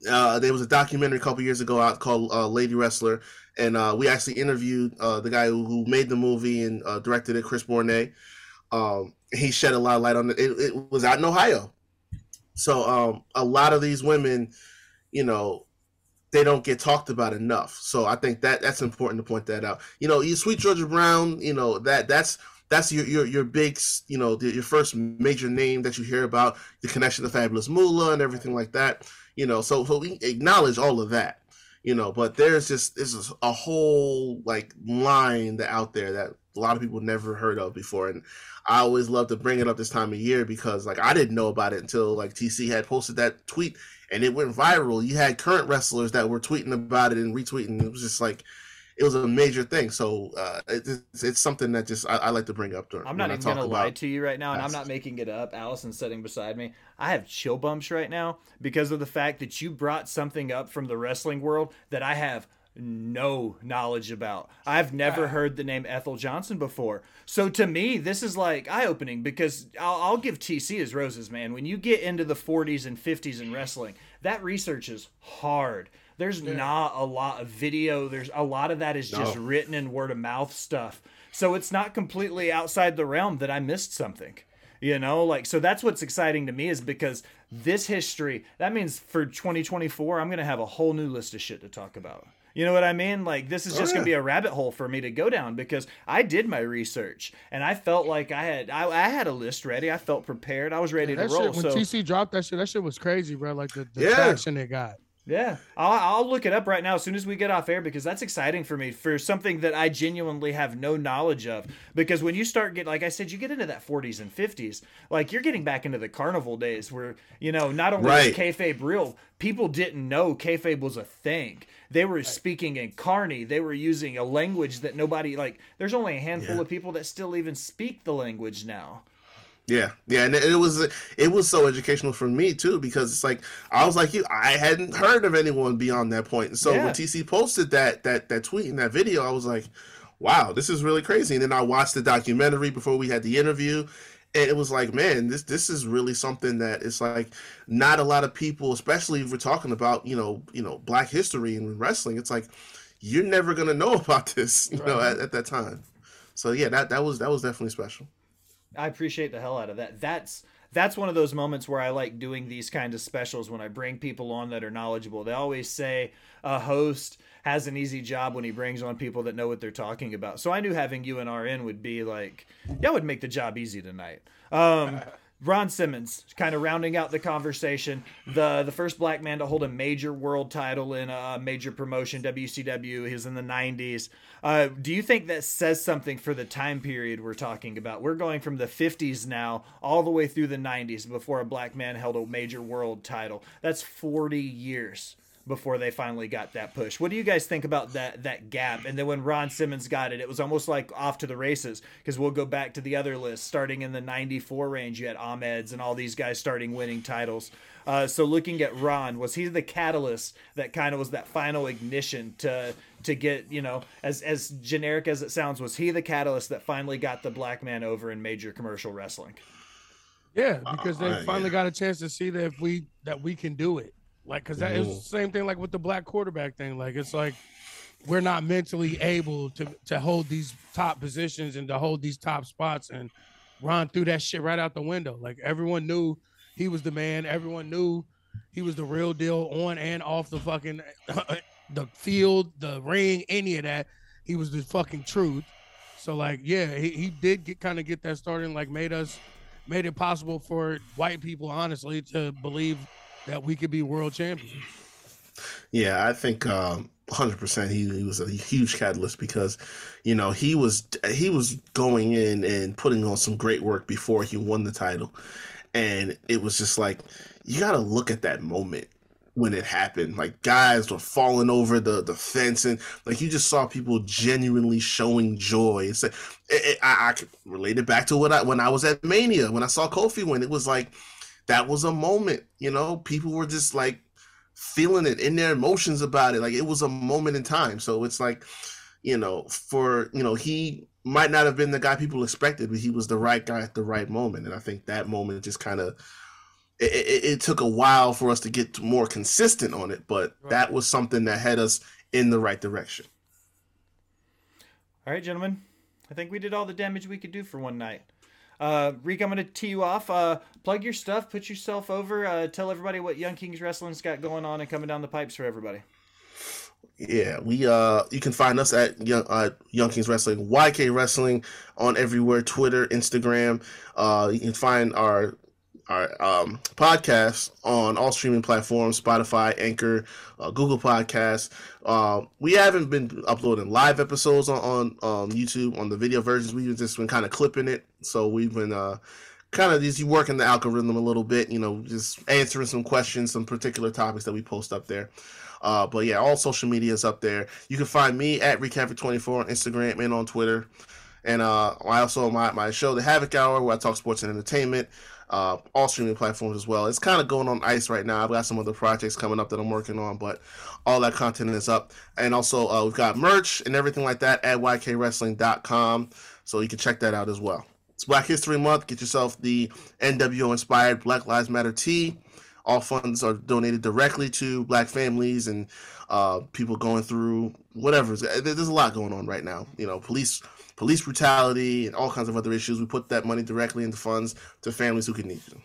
uh, there was a documentary a couple years ago out called uh, Lady Wrestler, and uh, we actually interviewed uh, the guy who, who made the movie and uh, directed it, Chris Bournea. Um, he shed a lot of light on it. It, it was out in Ohio, so um, a lot of these women, you know, they don't get talked about enough. So I think that that's important to point that out. You know, you Sweet Georgia Brown, you know that that's that's your your your big, you know, the, your first major name that you hear about the connection to Fabulous Moolah and everything like that. You know, so so we acknowledge all of that. You know, but there's just this is a whole like line that out there that a lot of people never heard of before, and I always love to bring it up this time of year because like I didn't know about it until like TC had posted that tweet and it went viral. You had current wrestlers that were tweeting about it and retweeting. It was just like it was a major thing. So uh, it's, it's something that just I, I like to bring up. During, I'm not even gonna lie to you right now, and I'm not making it up. Allison's sitting beside me. I have chill bumps right now because of the fact that you brought something up from the wrestling world that I have no knowledge about. I've never heard the name Ethel Johnson before. So to me, this is like eye opening because I'll, I'll give TC his roses, man. When you get into the 40s and 50s in wrestling, that research is hard. There's not a lot of video. There's a lot of that is just written in word of mouth stuff. So it's not completely outside the realm that I missed something. You know, like so that's what's exciting to me is because this history, that means for 2024, I'm going to have a whole new list of shit to talk about. You know what I mean? Like this is Oh, just yeah. gonna be a rabbit hole for me to go down because I did my research and I felt like I had I, I had a list ready. I felt prepared. I was ready that to roll. shit, when so TC dropped that shit, that shit was crazy, bro. Like the, the Yeah. traction it got. Yeah, I'll, I'll look it up right now as soon as we get off air because that's exciting for me for something that I genuinely have no knowledge of. Because when you start get like I said, you get into that 40s and 50s, like you're getting back into the carnival days where you know not only Right. was kayfabe real, people didn't know kayfabe was a thing. They were speaking in carny. They were using a language that nobody like. There's only a handful Yeah. of people that still even speak the language now. Yeah, yeah, and it was it was so educational for me too because it's like I was like you, I hadn't heard of anyone beyond that point. And so Yeah. when TC posted that that that tweet and that video, I was like, wow, this is really crazy. And then I watched the documentary before we had the interview, and it was like, man, this this is really something that it's like not a lot of people, especially if we're talking about you know you know Black history and wrestling. It's like you're never gonna know (laughs) about this, you know, at, at that time. So yeah, that that was that was definitely special. I appreciate the hell out of that. That's that's one of those moments where I like doing these kind of specials when I bring people on that are knowledgeable. They always say a host has an easy job when he brings on people that know what they're talking about. So I knew having you and RN would be like, yeah, would make the job easy tonight. Um, (laughs) Ron Simmons, kind of rounding out the conversation, the the first black man to hold a major world title in a major promotion, WCW. He was in the '90s. Uh, do you think that says something for the time period we're talking about? We're going from the '50s now all the way through the '90s before a black man held a major world title. That's 40 years before they finally got that push. What do you guys think about that that gap? And then when Ron Simmons got it, it was almost like off to the races because we'll go back to the other list. Starting in the '94 range, you had Ahmed's and all these guys starting winning titles. Uh, so looking at Ron, was he the catalyst that kind of was that final ignition to to get you know as as generic as it sounds? Was he the catalyst that finally got the black man over in major commercial wrestling? Yeah, because they Uh, finally yeah. got a chance to see that if we that we can do it. Like, cause that is the same thing like with the black quarterback thing. Like, it's like we're not mentally able to to hold these top positions and to hold these top spots. And Ron threw that shit right out the window. Like everyone knew he was the man. Everyone knew he was the real deal on and off the fucking (coughs) the field, the ring, any of that. He was the fucking truth. So like, yeah, he, he did get kind of get that started and like made us made it possible for white people, honestly, to believe that we could be world champions. Yeah, I think um 100% he, he was a huge catalyst because you know, he was he was going in and putting on some great work before he won the title. And it was just like you got to look at that moment when it happened. Like guys were falling over the the fence and like you just saw people genuinely showing joy. It's like it, it- I, I could relate it back to what I when I was at Mania when I saw Kofi win. It was like that was a moment, you know, people were just like feeling it in their emotions about it. Like it was a moment in time. So it's like, you know, for, you know, he might not have been the guy people expected, but he was the right guy at the right moment. And I think that moment just kind of, it, it, it took a while for us to get more consistent on it, but Right. that was something that had us in the right direction. All right, gentlemen. I think we did all the damage we could do for one night. Uh, Reek, I'm going to tee you off. Uh, plug your stuff, put yourself over, uh, tell everybody what Young Kings Wrestling's got going on and coming down the pipes for everybody. Yeah, we uh you can find us at Young uh, Young Kings Wrestling, YK Wrestling on everywhere, Twitter, Instagram. Uh you can find our our um podcast on all streaming platforms, Spotify, Anchor, uh, Google Podcasts. Uh, we haven't been uploading live episodes on, on um YouTube on the video versions. We've just been kind of clipping it. So we've been uh kind of just working the algorithm a little bit, you know, just answering some questions, some particular topics that we post up there. Uh, but yeah, all social media is up there. You can find me at Recapper24 on Instagram and on Twitter. And uh, I also my, my show, The Havoc Hour, where I talk sports and entertainment, uh, all streaming platforms as well. It's kind of going on ice right now. I've got some other projects coming up that I'm working on, but all that content is up. And also, uh, we've got merch and everything like that at ykwrestling.com. So you can check that out as well. It's Black History Month. Get yourself the NWO inspired Black Lives Matter tee all funds are donated directly to black families and uh, people going through whatever. There's a lot going on right now. You know, police police brutality and all kinds of other issues. We put that money directly into funds to families who can need it.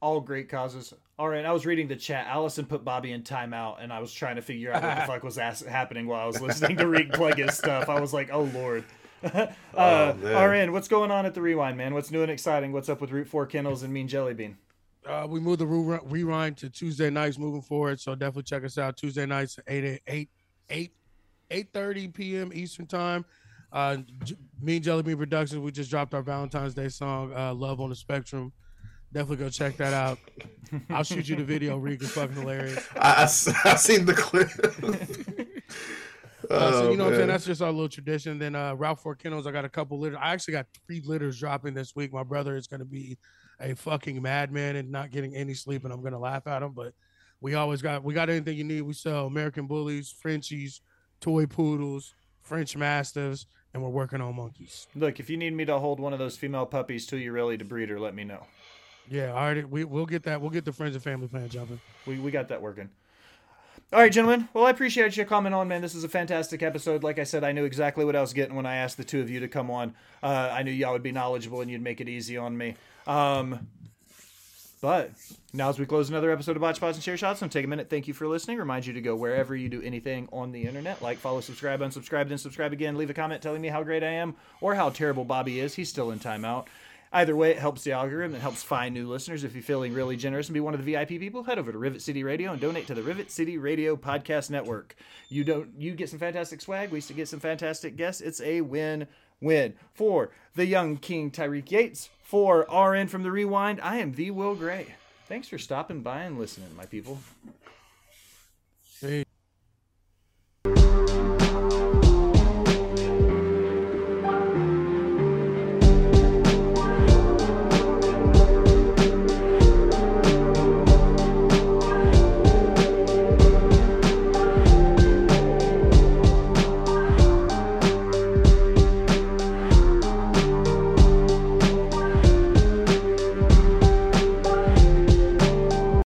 All great causes. All right, I was reading the chat. Allison put Bobby in timeout, and I was trying to figure out what the (laughs) fuck was ass- happening while I was listening to Reek plug his stuff. I was like, oh lord. (laughs) uh, Oh. RN, what's going on at the Rewind, man? What's new and exciting? What's up with Route 4 Kennels and Mean Jelly Bean? Uh, we moved the re- rewind to Tuesday nights moving forward, so definitely check us out Tuesday nights at 8 8 8 8 30 p.m. Eastern time. Uh, J- me and Jelly Bean Productions, we just dropped our Valentine's Day song, uh, "Love on the Spectrum." Definitely go check that out. (laughs) I'll shoot you the video. Reek is fucking hilarious. I (laughs) I seen the clip. Uh, so Oh, you know what I'm saying? That's just our little tradition. Then uh Route 4 Kennels, I got a couple litters. I actually got three litters dropping this week. My brother is gonna be a fucking madman and not getting any sleep, and I'm gonna laugh at him. But we always got we got anything you need. We sell American bullies, Frenchies, toy poodles, French mastiffs, and we're working on monkeys. Look, if you need me to hold one of those female puppies till you're ready to breed her, let me know. Yeah, all right. We we'll get that. We'll get the friends and family plan jumping. We, we got that working. All right, gentlemen. Well, I appreciate you coming on, man. This is a fantastic episode. Like I said, I knew exactly what I was getting when I asked the two of you to come on. Uh, I knew y'all would be knowledgeable and you'd make it easy on me. Um, but now, as we close another episode of Botch Spots and Chair Shots, I'm take a minute. Thank you for listening. Remind you to go wherever you do anything on the internet. Like, follow, subscribe, unsubscribe, then subscribe again. Leave a comment telling me how great I am or how terrible Bobby is. He's still in timeout. Either way, it helps the algorithm. It helps find new listeners. If you're feeling really generous and be one of the VIP people, head over to Rivet City Radio and donate to the Rivet City Radio Podcast Network. You don't you get some fantastic swag. We get some fantastic guests. It's a win-win for the young King Tyreek Yates. For RN from the Rewind, I am the Will Gray. Thanks for stopping by and listening, my people.